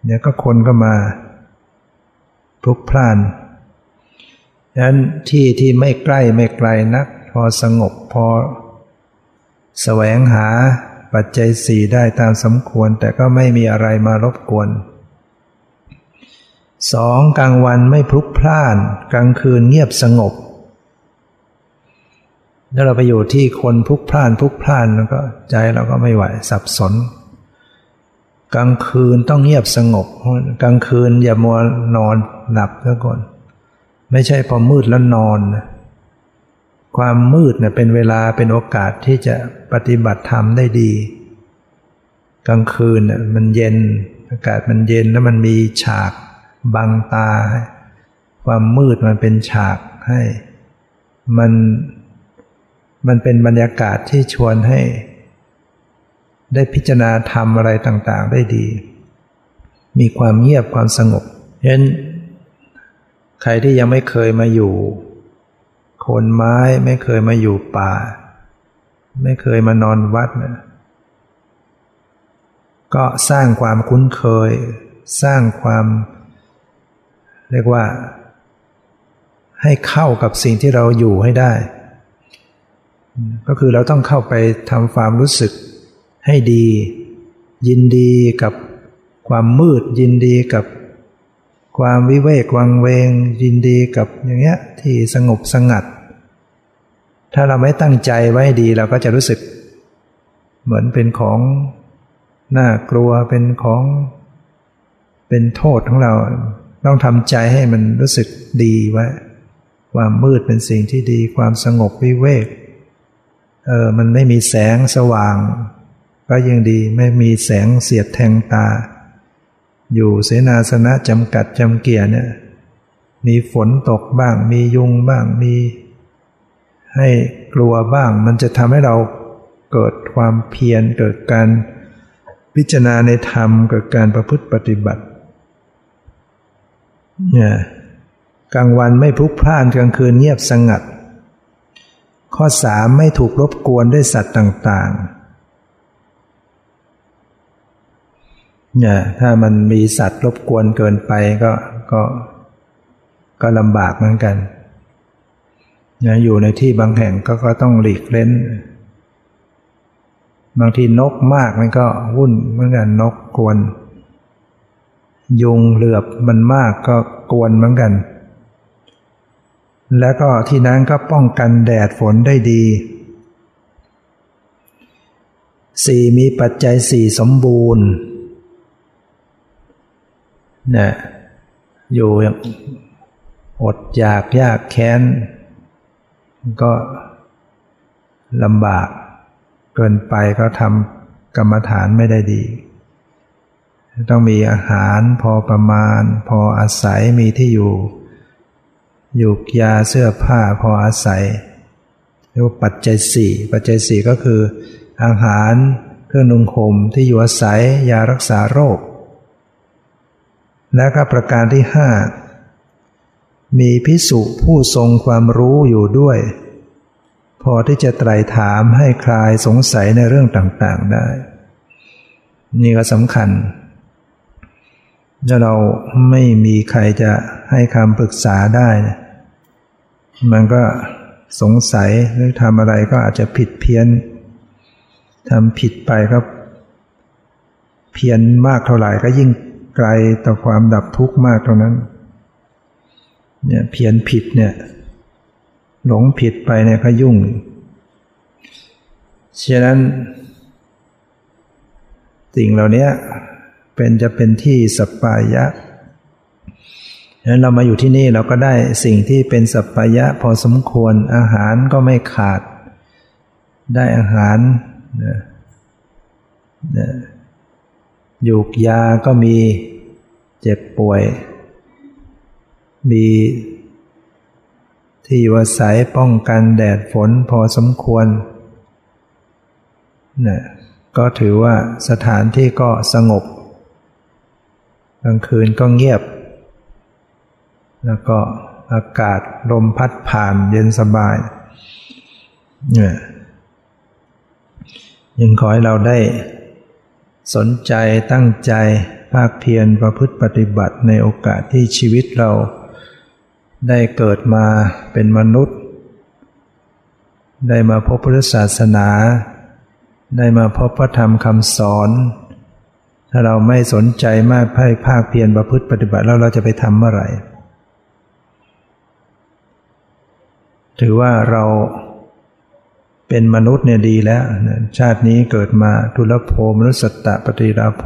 เดี๋ยวก็คนก็มาพลุกพล่านดังนั้นที่ที่ไม่ใกล้ไม่ไกลนัก พอสงบพอแสวงหาปัจจัยสี่ได้ตามสมควร แต่ก็ไม่มีอะไรมารบกวนสองกลางวันไม่พลุกพล่าน กลางคืนเงียบสงบ ถ้าเราไปอยู่ที่คนพุกพล่านพุกพล่านแล้วก็ใจเราก็ไม่ไหวสับสน กลางคืนต้องเงียบสงบ กลางคืนอย่ามัวนอนหลับซะก่อน ไม่ใช่พอมืดแล้วนอน ความมืดเนี่ยเป็นเวลาเป็นโอกาสที่จะปฏิบัติธรรมได้ดี กลางคืนเนี่ยมันเย็นอากาศมันเย็นแล้วมันมีฉากบังตา ความมืดมันเป็นฉากให้ มัน มันเป็นบรรยากาศที่ชวนให้ ได้พิจารณาธรรมอะไรต่างๆ ได้ดี มีความเงียบความสงบฉะนั้นใครที่ยังไม่เคยมาอยู่โคนไม้ไม่เคยมาอยู่ป่า ไม่เคยมานอนวัดนะก็สร้างความคุ้นเคย สร้างความ เรียกว่า ให้เข้ากับสิ่งที่เราอยู่ให้ได้ ก็คือเราต้องเข้าไปทำความรู้สึกให้ดี ยินดีกับความมืด ยินดีกับความวิเวกวังเวง ยินดีกับอย่างเงี้ยที่สงบสงัด ถ้าเราไม่ตั้งใจไว้ดีเราก็จะรู้สึก เหมือนเป็นของน่ากลัวเป็นของเป็นโทษของเราต้องทำใจให้มันรู้สึกดีไว้ ความมืดเป็นสิ่งที่ดี ความสงบวิเวก เออมันไม่มีแสงสว่าง ก็ยังดีไม่มีแสงเสียดแทงตา อยู่เสนาสนะจำกัดจำเกียเนี่ยมีฝนตกบ้าง มียุงบ้างมี ให้กลัวบ้าง มันจะทำให้เราเกิดความเพียรเกิดการพิจารณาในธรรมเกิดการประพฤติปฏิบัติเนี่ยกลางวันไม่พลุกพล่านกลางคืนเงียบสงัด ข้อสามไม่ถูกรบกวนด้วยสัตว์ต่างๆเนี่ยถ้ามันมีสัตว์รบกวนเกินไปก็ก็ก็ลำบากเหมือนกันนี่ยอยู่ในที่บางแห่งก็ก็ต้องหลีกเล่นบางทีนกมากมันก็วุ่นเหมือนกันนกกวน ยุงเหลือบมันมากก็กวนเหมือนกัน แล้วก็ที่นั้นก็ป้องกันแดดฝนได้ดีสีมีปัจจัยสี่สมบูรณ์นะอยู่อย่างอดอยากยากแค้น ก็ลำบากเกินไปก็ทำกรรมฐานไม่ได้ดี ต้องมีอาหารพอประมาณ พออาศัยมีที่อยู่ อยู่ยาเสื้อผ้าพออาศัยเรียกว่าปัจจัยสี่ปัจจัยสี่ก็คือ อาหารเครื่องนุ่งห่มที่อยู่อาศัยยารักษาโรค และก็ประการที่ห้ามีพิสุผู้ทรงความรู้อยู่ด้วย พอที่จะไตรถามให้คลายสงสัยในเรื่องต่างๆได้ นี่ก็สำคัญถ้าเราไม่มีใครจะให้คำปรึกษาได้นะ มันก็สงสัยหรือทำอะไรก็อาจจะผิดเพี้ยนทำผิดไปก็เพี้ยนมากเท่าไหร่ก็ยิ่งไกลต่อความดับทุกข์มากเท่านั้นเนี่ยเพี้ยนผิดเนี่ยหลงผิดไปเนี่ยก็ยุ่งฉะนั้น สิ่งเหล่านี้เป็นจะเป็นที่สปายะ ฉะนั้นเรามาอยู่ที่นี่เราก็ได้สิ่งที่เป็นสัปายะพอสมควรอาหารก็ไม่ขาด ได้อาหารนะนะยูกยาก็มีเจ็บป่วย มีที่อยู่อาศัยป้องกันแดดฝนพอสมควรนะก็ถือว่าสถานที่ก็สงบกลางคืนก็เงียบ แล้วก็อากาศลมพัดผ่านเย็นสบายเนี่ยยังขอให้เราได้สนใจตั้งใจภาคเพียรประพฤติปฏิบัติในโอกาสที่ชีวิตเราได้เกิดมาเป็นมนุษย์ ได้มาพบพุทธศาสนา ได้มาพบพระธรรมคำสอน ถ้าเราไม่สนใจมากให้ภาคเพียรประพฤติปฏิบัติแล้วเราจะไปทำเมื่อไหร่ ถือว่าเราเป็นมนุษย์เนี่ยดีแล้ว ชาตินี้เกิดมาทุลโภมนุสตตะปฏิราโภ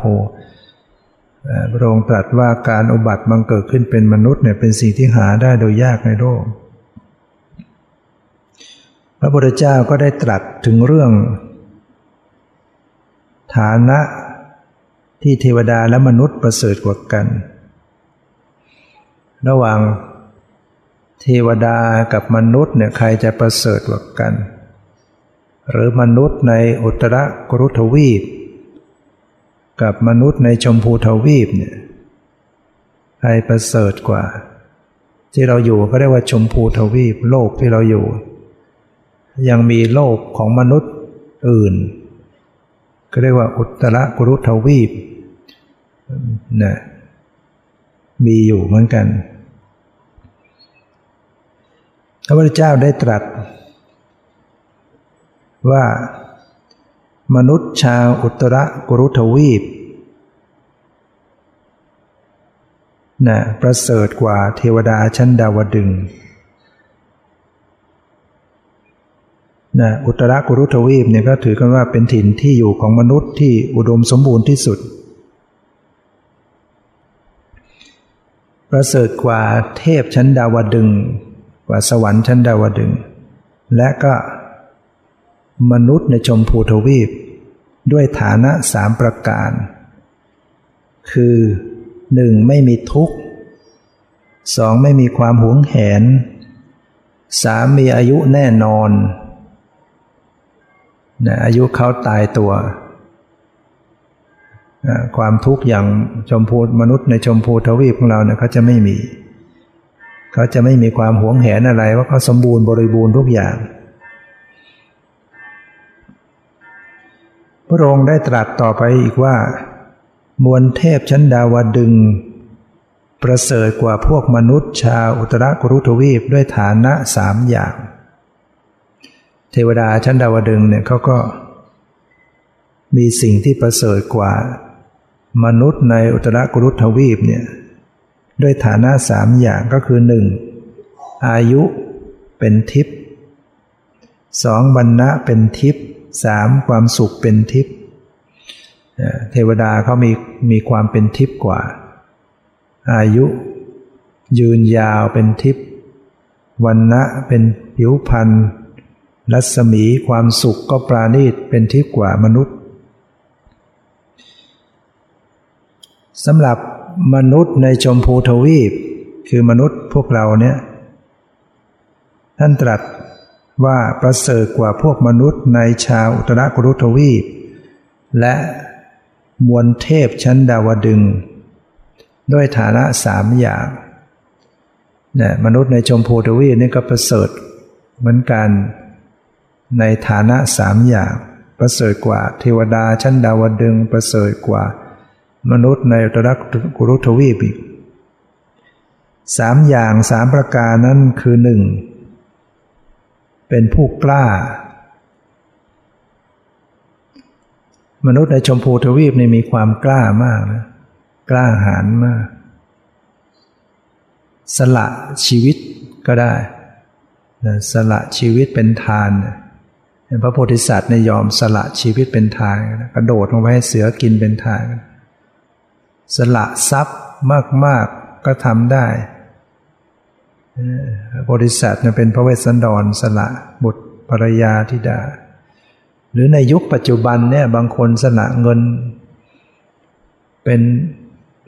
พระองค์ตรัสว่าการอุบัติบังเกิดขึ้นเป็นมนุษย์เนี่ยเป็นสิ่งที่หาได้โดยยากในโลก พระพุทธเจ้าก็ได้ตรัสถึงเรื่อง ฐานะที่เทวดาและมนุษย์ประเสริฐกว่ากัน ระหว่าง เทวดากับมนุษย์เนี่ยใครจะประเสริฐกว่ากัน หรือมนุษย์ในอุตรกรุทวีป กับมนุษย์ในชมพูทวีปเนี่ยใครประเสริฐกว่า ที่เราอยู่ก็เรียกว่าชมพูทวีปโลกที่เราอยู่ ยังมีโลกของมนุษย์อื่น ก็เรียกว่าอุตรกุรุทวีปนะมีอยู่เหมือนกัน พระพุทธเจ้าได้ตรัส ว่ามนุษย์ชาวอุตรกุรุทวีปนะประเสริฐกว่าเทวดาชั้นดาวดึงนะอุตรกุรุทวีปเนี่ยก็ถือกันว่าเป็นถิ่นที่อยู่ของมนุษย์ที่อุดมสมบูรณ์ที่สุด ประเสริฐกว่าเทพชั้นดาวดึง ว่าสวรรค์ชั้นดาวดึง และก็มนุษย์ในชมพูทวีป ด้วยฐานะสามประการ คือหนึ่งไม่มีทุกข์สองไม่มีความหวงแหนสามมีอายุแน่นอนนะอายุเขาตายตัวความทุกข์อย่างชมพูมนุษย์ในชมพูทวีปของเราเนี่ยเขาจะไม่มี เขาจะไม่มีความหวงแหนอะไรว่าเขาสมบูรณ์บริบูรณ์ทุกอย่าง พระองค์ได้ตรัสต่อไปอีกว่า มวลเทพชั้นดาวดึง ประเสริฐกว่าพวกมนุษย์ชาวอุตรกุรุทวีปด้วยฐานะสามอย่าง เทวดาชั้นดาวดึงเนี่ยเขาก็มีสิ่งที่ประเสริฐกว่ามนุษย์ในอุตรกุรุทวีปเนี่ย ด้วยฐานะสามอย่างก็คือหนึ่งอายุเป็นทิพย์สองบรรณะเป็นทิพย์สามความสุขเป็นทิพย์เทวดาเขามีมีความเป็นทิพย์กว่า อายุ ยืนยาวเป็นทิพย์วันนะเป็นผิวพันธ์รัศมีความสุขก็ปราณีตเป็นทิพย์กว่ามนุษย์สำหรับ มนุษย์ในชมพูทวีป คือมนุษย์พวกเราเนี่ย ท่านตรัสว่าประเสริฐกว่าพวกมนุษย์ในชาวอุตรกุรุทวีป และมวลเทพชั้นดาวดึง ด้วยฐานะสามอย่างเนี่ยมนุษย์ในชมพูทวีปนี่ก็ประเสริฐเหมือนกัน ในฐานะสามอย่าง ประเสริฐกว่าเทวดาชั้นดาวดึงประเสริฐกว่า มนุษย์ในตรักกุรุทวีปอีกสามอย่างสามประการนั้นคือหนึ่งเป็นผู้กล้า มนุษย์ในชมพูทวีปนี่มีความกล้ามากนะกล้าหาญมาก สละชีวิตก็ได้นะสละชีวิตเป็นทานพระโพธิสัตว์ในยอมสละชีวิตเป็นทานกระโดดลงไปให้เสือกินเป็นทาน สละทรัพย์มาก ๆ ก็ทำได้บริษัทเป็นพระเวสสันดรสละบุตรภรรยาธิดา หรือในยุคปัจจุบันเนี่ยบางคนสละเงิน เป็น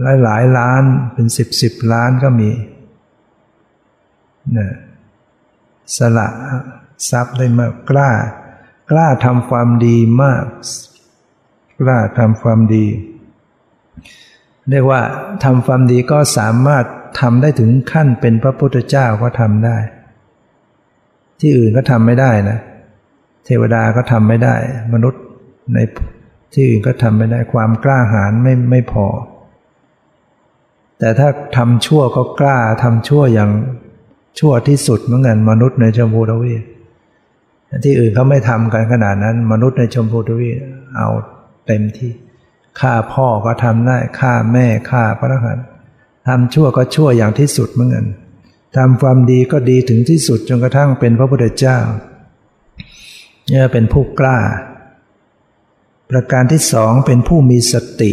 หลายหลายล้านเป็นสิบสิบล้านก็มีนะสละทรัพย์ได้มากกล้า กล้าทำความดีมาก กล้าทำความดี เรียกว่าทำความดีก็สามารถทำได้ถึงขั้นเป็นพระพุทธเจ้าก็ทำได้ ที่อื่นก็ทำไม่ได้นะ เทวดาก็ทำไม่ได้ มนุษย์ในที่อื่นก็ทำไม่ได้ความกล้าหาญไม่ไม่พอ แต่ถ้าทำชั่วก็กล้าทำชั่วอย่างชั่วที่สุดเหมือนกันมนุษย์ในชมพูทวีที่อื่นเขาไม่ทำกันขนาดนั้น มนุษย์ในชมพูทวีเอาเต็มที่ ฆ่าพ่อก็ทำได้ฆ่าแม่ฆ่าพระอรหันต์ทำชั่วก็ชั่วอย่างที่สุดเหมือนกันทำความดีก็ดีถึงที่สุดจนกระทั่งเป็นพระพุทธเจ้าเนี่ยเป็นผู้กล้า ประการที่สองเป็นผู้มีสติ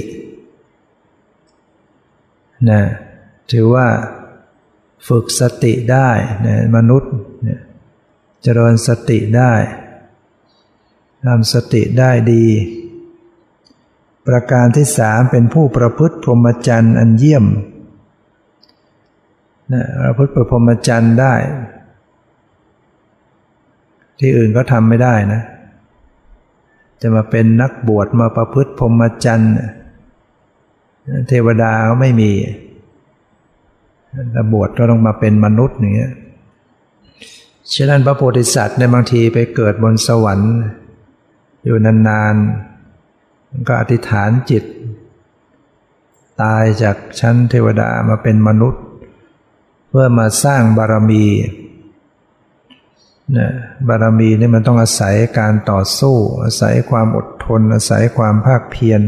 นะถือว่าฝึกสติได้นะมนุษย์เนี่ยเจริญสติได้ทำสติได้ดี ประการที่สามเป็นผู้ประพฤติพรหมจรรย์อันเยี่ยมนะประพฤติพรหมจรรย์ได้ ที่อื่นก็ทำไม่ได้นะ จะมาเป็นนักบวชมาประพฤติพรหมจรรย์เทวดาก็ไม่มีถ้าบวชก็ต้องมาเป็นมนุษย์อย่างเงี้ยฉะนั้นพระโพธิสัตว์ในบางทีไปเกิดบนสวรรค์ อยู่นานๆ ก็อธิษฐานจิต ตายจากชั้นเทวดามาเป็นมนุษย์ เพื่อมาสร้างบารมีนะบารมีนี่มันต้องอาศัยการต่อสู้ อาศัยความอดทน อาศัยความภาคเพียร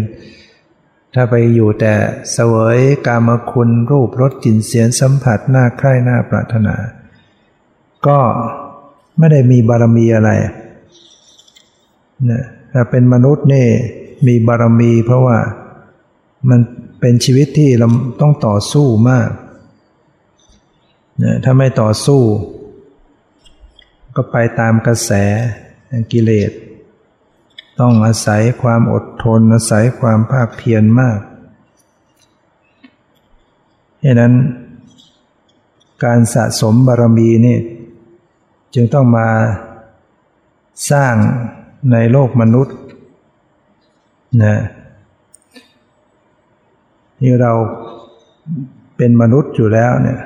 ถ้าไปอยู่แต่เสวยกามคุณรูปรสกลิ่นเสียงสัมผัสหน้าใคร่หน้าปรารถนา ก็ไม่ได้มีบารมีอะไรนะถ้าเป็นมนุษย์นี่ มีบารมี เพราะว่ามันเป็นชีวิตที่เราต้องต่อสู้มากนะถ้าไม่ต่อสู้ ก็ไปตามกระแสกิเลส ต้องอาศัยความอดทน อาศัยความภาคเพียรมากดังนั้นการสะสมบารมีนี่จึงต้องมาสร้างในโลกมนุษย์ นะนี่เราเป็นมนุษย์อยู่แล้วเนี่ย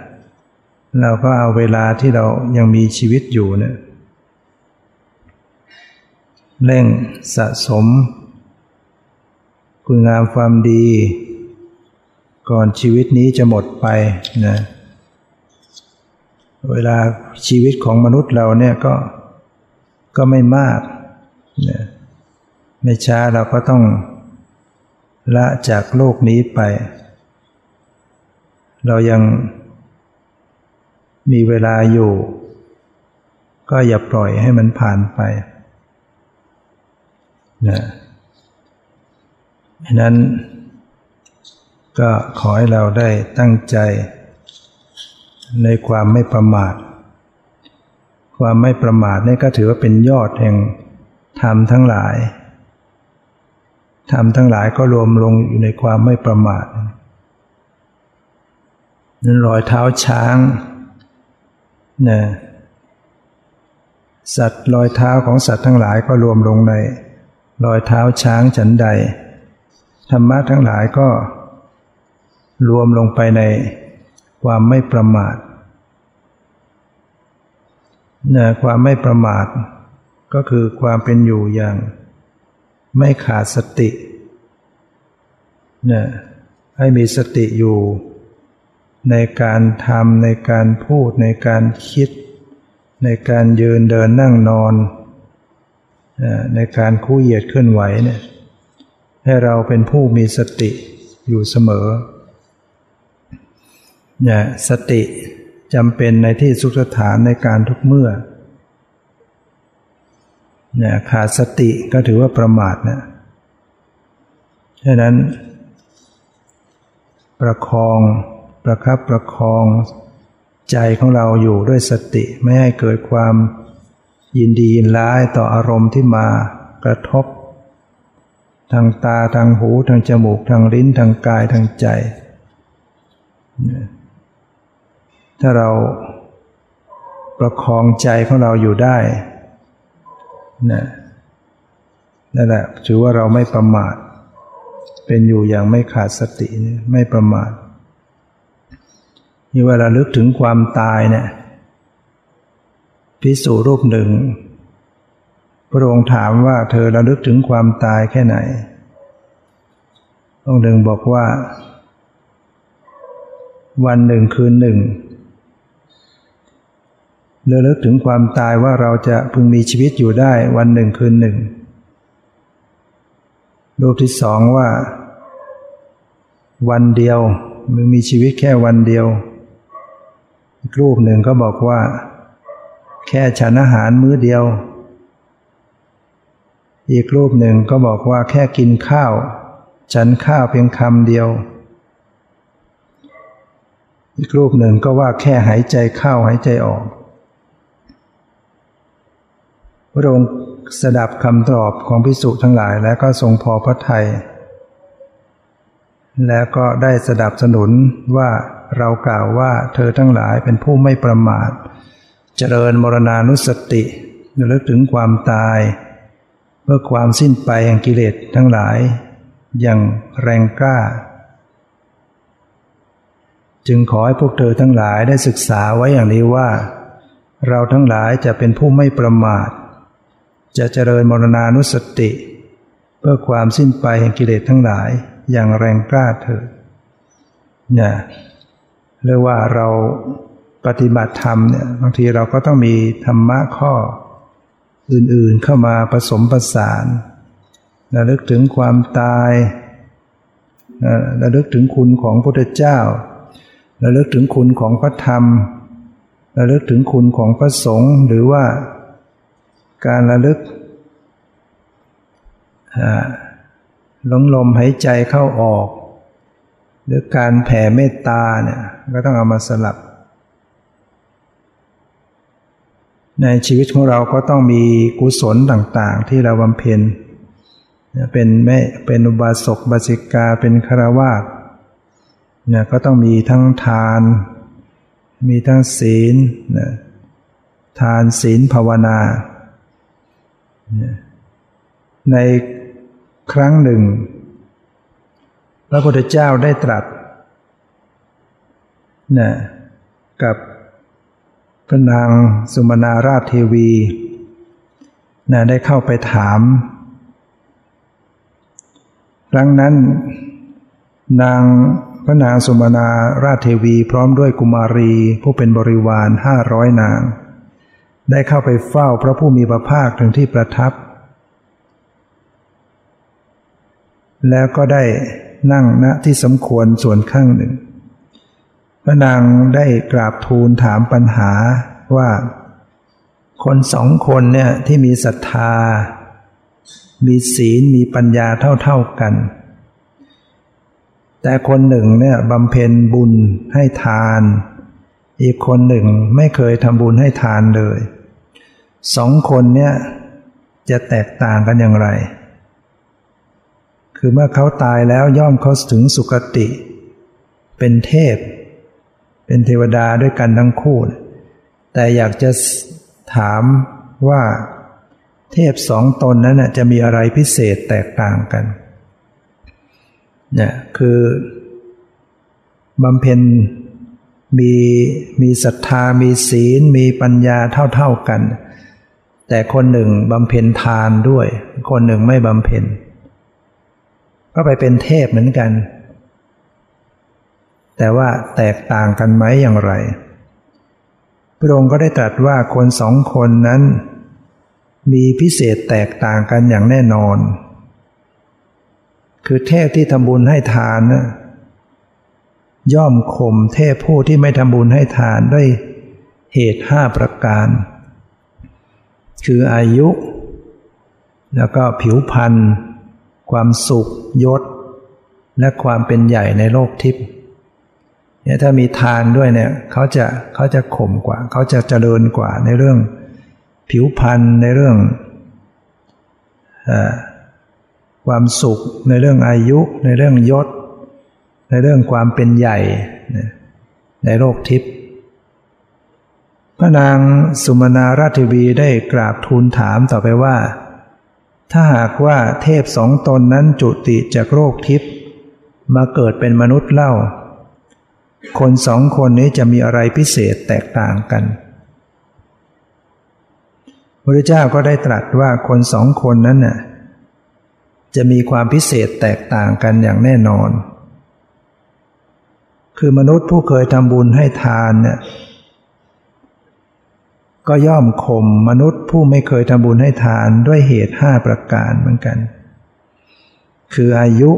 เราก็เอาเวลาที่เรายังมีชีวิตอยู่เนี่ยเร่งสะสม คุณงามความดี ก่อนชีวิตนี้จะหมดไปนะเวลาชีวิตของมนุษย์เราเนี่ยก็ก็ไม่มากนะ ไม่ช้าเราก็ต้องละจากโลกนี้ไป เรายังมีเวลาอยู่ ก็อย่าปล่อยให้มันผ่านไปนะฉะนั้น ก็ขอให้เราได้ตั้งใจในความไม่ประมาท ความไม่ประมาทนี่ก็ถือว่าเป็นยอดแห่งธรรมทั้งหลาย ธรรมทั้งหลายก็รวมลงอยู่ในความไม่ประมาทนั้นรอยเท้าช้างนะสัตว์รอยเท้าของสัตว์ทั้งหลายก็รวมลงใน รอยเท้าช้างฉันใด ธรรมะทั้งหลายก็ รวมลงไปในความไม่ประมาทนะความไม่ประมาท ก็คือความเป็นอยู่อย่าง ไม่ขาดสตินะให้มีสติอยู่ ในการทำในการพูดในการคิด ในการยืนเดินนั่งนอน ในการคู่เหยียดเคลื่อนไหวเนี่ยให้เราเป็นผู้มีสติอยู่เสมอเนี่ยสติจำเป็นในที่สุขฐานในการทุกเมื่อ เนี่ยขาดสติก็ถือว่าประมาทนะฉะนั้น ประคองประคับประคองใจของเราอยู่ด้วยสติไม่ให้เกิดความยินดียินร้ายต่ออารมณ์ที่มากระทบ ทางตาทางหูทางจมูกทางลิ้นทางกายทางใจ ถ้าเราประคองใจของเราอยู่ได้ นะนั่นแหละถือว่าเราไม่ประมาท เป็นอยู่อย่างไม่ขาดสติไม่ประมาทนี่เวลาลึกถึงความตายเนี่ยพิสูรูปหนึ่ง พระองค์ถามว่าเธอระลึกถึงความตายแค่ไหน องค์หนึ่งบอกว่า วันหนึ่งคืนหนึ่ง ระลึกถึงความตายว่าเราจะพึงมีชีวิตอยู่ได้วันหนึ่งคืนหนึ่ง รูปที่สองว่า วันเดียวมึงมีชีวิตแค่วันเดียว อีกรูปหนึ่งก็บอกว่า แค่ฉันอาหารมื้อเดียว อีกรูปหนึ่งก็บอกว่าแค่กินข้าว ฉันข้าวเพียงคำเดียว อีกรูปหนึ่งก็ว่าแค่หายใจเข้าหายใจออก พระองค์สดับคำตอบของพิสุทั้งหลายแล้วก็ทรงพอพระทัยแล้วก็ได้สดับสนุนว่าเรากล่าวว่าเธอทั้งหลายเป็นผู้ไม่ประมาท เจริญมรณานุสติระลึกถึงความตาย เพื่อความสิ้นไปแห่งกิเลสทั้งหลาย อย่างแรงกล้า จึงขอให้พวกเธอทั้งหลายได้ศึกษาไว้อย่างนี้ว่า เราทั้งหลายจะเป็นผู้ไม่ประมาท จะเจริญมรณานุสติ เพื่อความสิ้นไปแห่งกิเลสทั้งหลายอย่างแรงกล้าเถิดเนี่ยเรียกว่าเราปฏิบัติธรรมเนี่ยบางทีเราก็ต้องมีธรรมะข้ออื่นๆเข้ามาผสมประสานระลึกถึงความตายระลึกถึงคุณของพระพุทธเจ้าระลึกถึงคุณของพระธรรมระลึกถึงคุณของพระสงฆ์หรือว่า การระลึกหลงลมหายใจเข้าออก หรือการแผ่เมตตาเนี่ยก็ต้องเอามาสลับ ในชีวิตของเราก็ต้องมีกุศลต่างๆ ที่เราบำเพ็ญเป็นแม่เป็นอุบาสกบาสิกาเป็นคารวาสเนี่ยก็ต้องมีทั้งทาน มีทั้งศีลนะทานศีลภาวนา ในครั้งหนึ่ง พระพุทธเจ้าได้ตรัสนะกับพระนางสุมาณาราชเทวีนะได้เข้าไปถาม ครั้งนั้น นางพระนางสุมาณาราชเทวีพร้อมด้วยกุมารีผู้เป็นบริวารห้าร้อยนาง ได้เข้าไปเฝ้าพระผู้มีพระภาคถึงที่ประทับ แล้วก็ได้นั่งณที่สมควรส่วนข้างหนึ่ง พระนางได้กราบทูลถามปัญหาว่า คนสองคนเนี่ยที่มีศรัทธา มีศีลมีปัญญาเท่าๆกัน แต่คนหนึ่งเนี่ยบำเพ็ญบุญให้ทานอีกคนหนึ่งไม่เคยทำบุญให้ทานเลย สองคนเนี่ยจะแตกต่างกันอย่างไร คือเมื่อเขาตายแล้วย่อมเขาถึงสุคติ เป็นเทพ เป็นเทวดาด้วยกันทั้งคู่ แต่อยากจะถามว่าเทพสองตนนั้นจะมีอะไรพิเศษแตกต่างกันเนี่ยคือบำเพ็ญมีมีศรัทธามีศีลมีปัญญาเท่าๆกัน แต่คนหนึ่งบำเพ็ญทานด้วย คนหนึ่งไม่บำเพ็ญ ก็ไปเป็นเทพเหมือนกัน แต่ว่าแตกต่างกันไหมอย่างไร พระองค์ก็ได้ตรัสว่าคนสองคนนั้น มีพิเศษแตกต่างกันอย่างแน่นอน คือเทพที่ทำบุญให้ทานนะย่อมข่มเทพผู้ที่ไม่ทำบุญให้ทานด้วยเหตุห้าประการ คืออายุ แล้วก็ผิวพรรณความสุขยศ และความเป็นใหญ่ในโลกทิพย์เนี่ยถ้ามีทานด้วยเนี่ยเขาจะเขาจะข่มกว่า เขาจะเจริญกว่าในเรื่อง ผิวพรรณในเรื่องอความสุขในเรื่องอายุ ในเรื่องยศ ในเรื่องความเป็นใหญ่ในโลกทิพย์ พระนางสุมาณาราชวีได้กราบทูลถามต่อไปว่า ถ้าหากว่าเทพสองตนนั้นจุติจากโรคทิพย์มาเกิดเป็นมนุษย์เล่า คนสองคนนี้จะมีอะไรพิเศษแตกต่างกันพระเจ้าก็ได้ตรัสว่าคนสองคนนั้นน่ะจะมีความพิเศษแตกต่างกันอย่างแน่นอน คือมนุษย์ผู้เคยทำบุญให้ทานเนี่ย ก็ย่อมข่มมนุษย์ผู้ไม่เคยทำบุญให้ทานด้วยเหตุห้าประการเหมือนกัน คืออายุ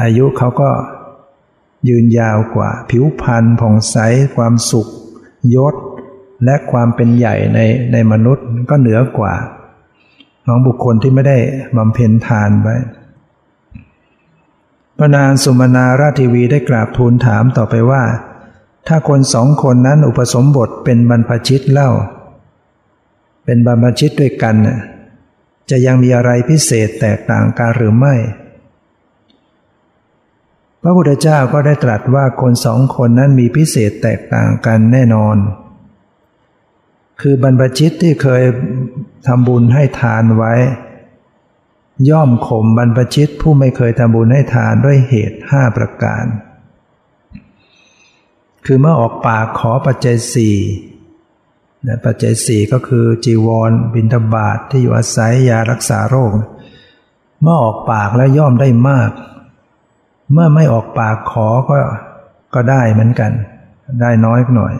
อายุเขาก็ยืนยาวกว่า ผิวพรรณผ่องใสความสุข ยศ และความเป็นใหญ่ในในมนุษย์ก็เหนือกว่า ของบุคคลที่ไม่ได้บำเพ็ญทานไว้พระนางสุมาณาราชทีวีได้กราบทูลถามต่อไปว่า ถ้าคนสองคนนั้นอุปสมบทเป็นบรรพชิตเล่า เป็นบรรพชิตด้วยกัน จะยังมีอะไรพิเศษแตกต่างกันหรือไม่ พระพุทธเจ้าก็ได้ตรัสว่าคนสองคนนั้นมีพิเศษแตกต่างกันแน่นอน คือบรรพชิตที่เคยทำบุญให้ทานไว้ ย่อมข่มบรรพชิตผู้ไม่เคยทำบุญให้ทานด้วยเหตุห้าประการ คือเมื่อออกปากขอปัจจัยสี่นะปัจจัยสี่ก็คือจีวร บิณฑบาตทที่อยู่อาศัยยารักษาโรค เมื่อออกปากแล้วย่อมได้มาก เมื่อไม่ออกปากขอก็ก็ได้เหมือนกัน ได้น้อยหน่อย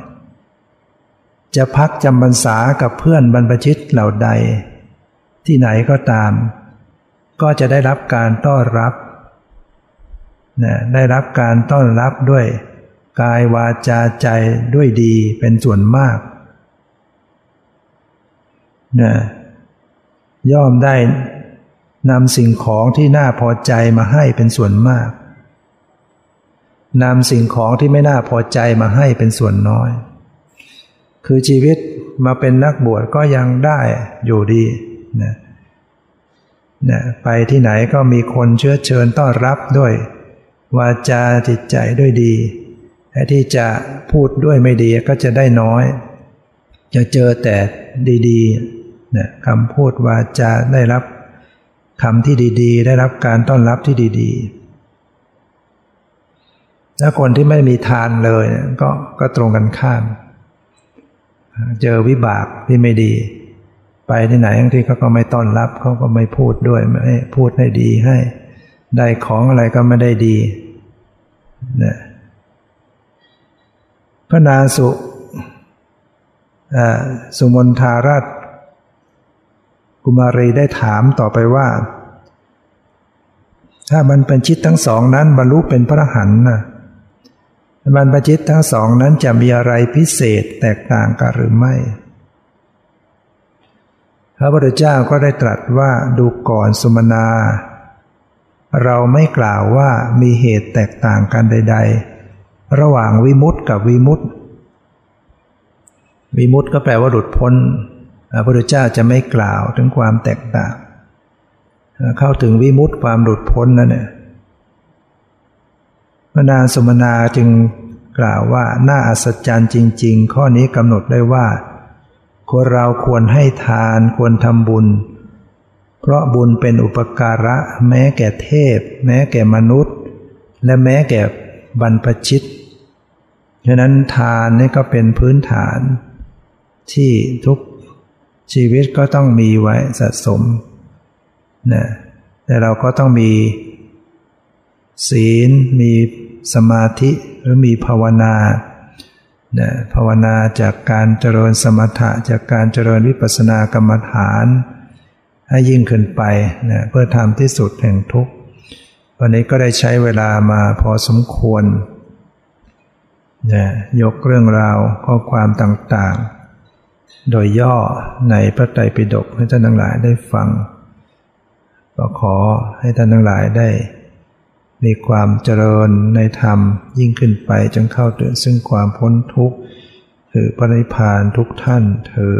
จะพักจำพรรษากับเพื่อนบรรพชิตเหล่าใด ที่ไหนก็ตาม ก็จะได้รับการต้อนรับนะได้รับการต้อนรับด้วย กายวาจาใจด้วยดีเป็นส่วนมากนะย่อมได้นำสิ่งของที่น่าพอใจมาให้เป็นส่วนมากนำสิ่งของที่ไม่น่าพอใจมาให้เป็นส่วนน้อย คือชีวิตมาเป็นนักบวชก็ยังได้อยู่ดีนะนะไปที่ไหนก็มีคนเชื้อเชิญต้อนรับด้วย วาจาจิตใจด้วยดี แต่ที่จะพูดด้วยไม่ดีก็จะได้น้อย จะเจอแต่ดีๆนะคำพูดวาจาได้รับคำที่ดีๆ ได้รับการต้อนรับที่ดีๆ ถ้าคนที่ไม่มีทานเลยก็ก็ตรงกันข้าม เจอวิบากที่ไม่ดี ไปที่ไหนบางที่เขาก็ไม่ต้อนรับเขาก็ไม่พูดด้วยไม่พูดให้ดีให้ ได้ของอะไรก็ไม่ได้ดีนะ พระนางสุสุมนทาราช กุมารีได้ถามต่อไปว่า ถ้าบรรพชิตทั้งสองนั้นบรรลุเป็นพระหันนะบรรพชิตทั้งสองนั้นจะมีอะไรพิเศษแตกต่างกันหรือไม่ พระพุทธเจ้าก็ได้ตรัสว่าดูก่อนสุมนา เราไม่กล่าวว่ามีเหตุแตกต่างกันใด ๆ ระหว่างวิมุตต์กับวิมุตต์วิมุตต์ก็แปลว่าหลุดพ้น พระพุทธเจ้าจะไม่กล่าวถึงความแตกต่าง เข้าถึงวิมุตติความหลุดพ้นนั่นเนี่ยพระนางสมนาจึงกล่าวว่าน่าอัศจรรย์จริง ๆ ข้อนี้กำหนดได้ว่า คนเราควรให้ทานควรทำบุญ เพราะบุญเป็นอุปการะ แม้แก่เทพ แม้แก่มนุษย์ และแม้แก่บรรพชิต ฉะนั้นทานนี่ก็เป็นพื้นฐาน ที่ทุกชีวิตก็ต้องมีไว้สะสมนะแต่เราก็ต้องมี ศีล มีสมาธิหรือมีภาวนานะภาวนาจากการเจริญสมถะจากการเจริญวิปัสสนากรรมฐาน ให้ยิ่งขึ้นไปนะเพื่อทำที่สุดแห่งทุกข์วันนี้ก็ได้ใช้เวลามาพอสมควร นะยกเรื่องราวข้อความต่างๆ โดยย่อในพระไตรปิฎกให้ท่านทั้งหลายได้ฟัง ก็ขอให้ท่านทั้งหลายได้ มีความเจริญในธรรมยิ่งขึ้นไปจนเข้าถึงซึ่งความพ้นทุกข์ คือปริพานทุกท่านเธอ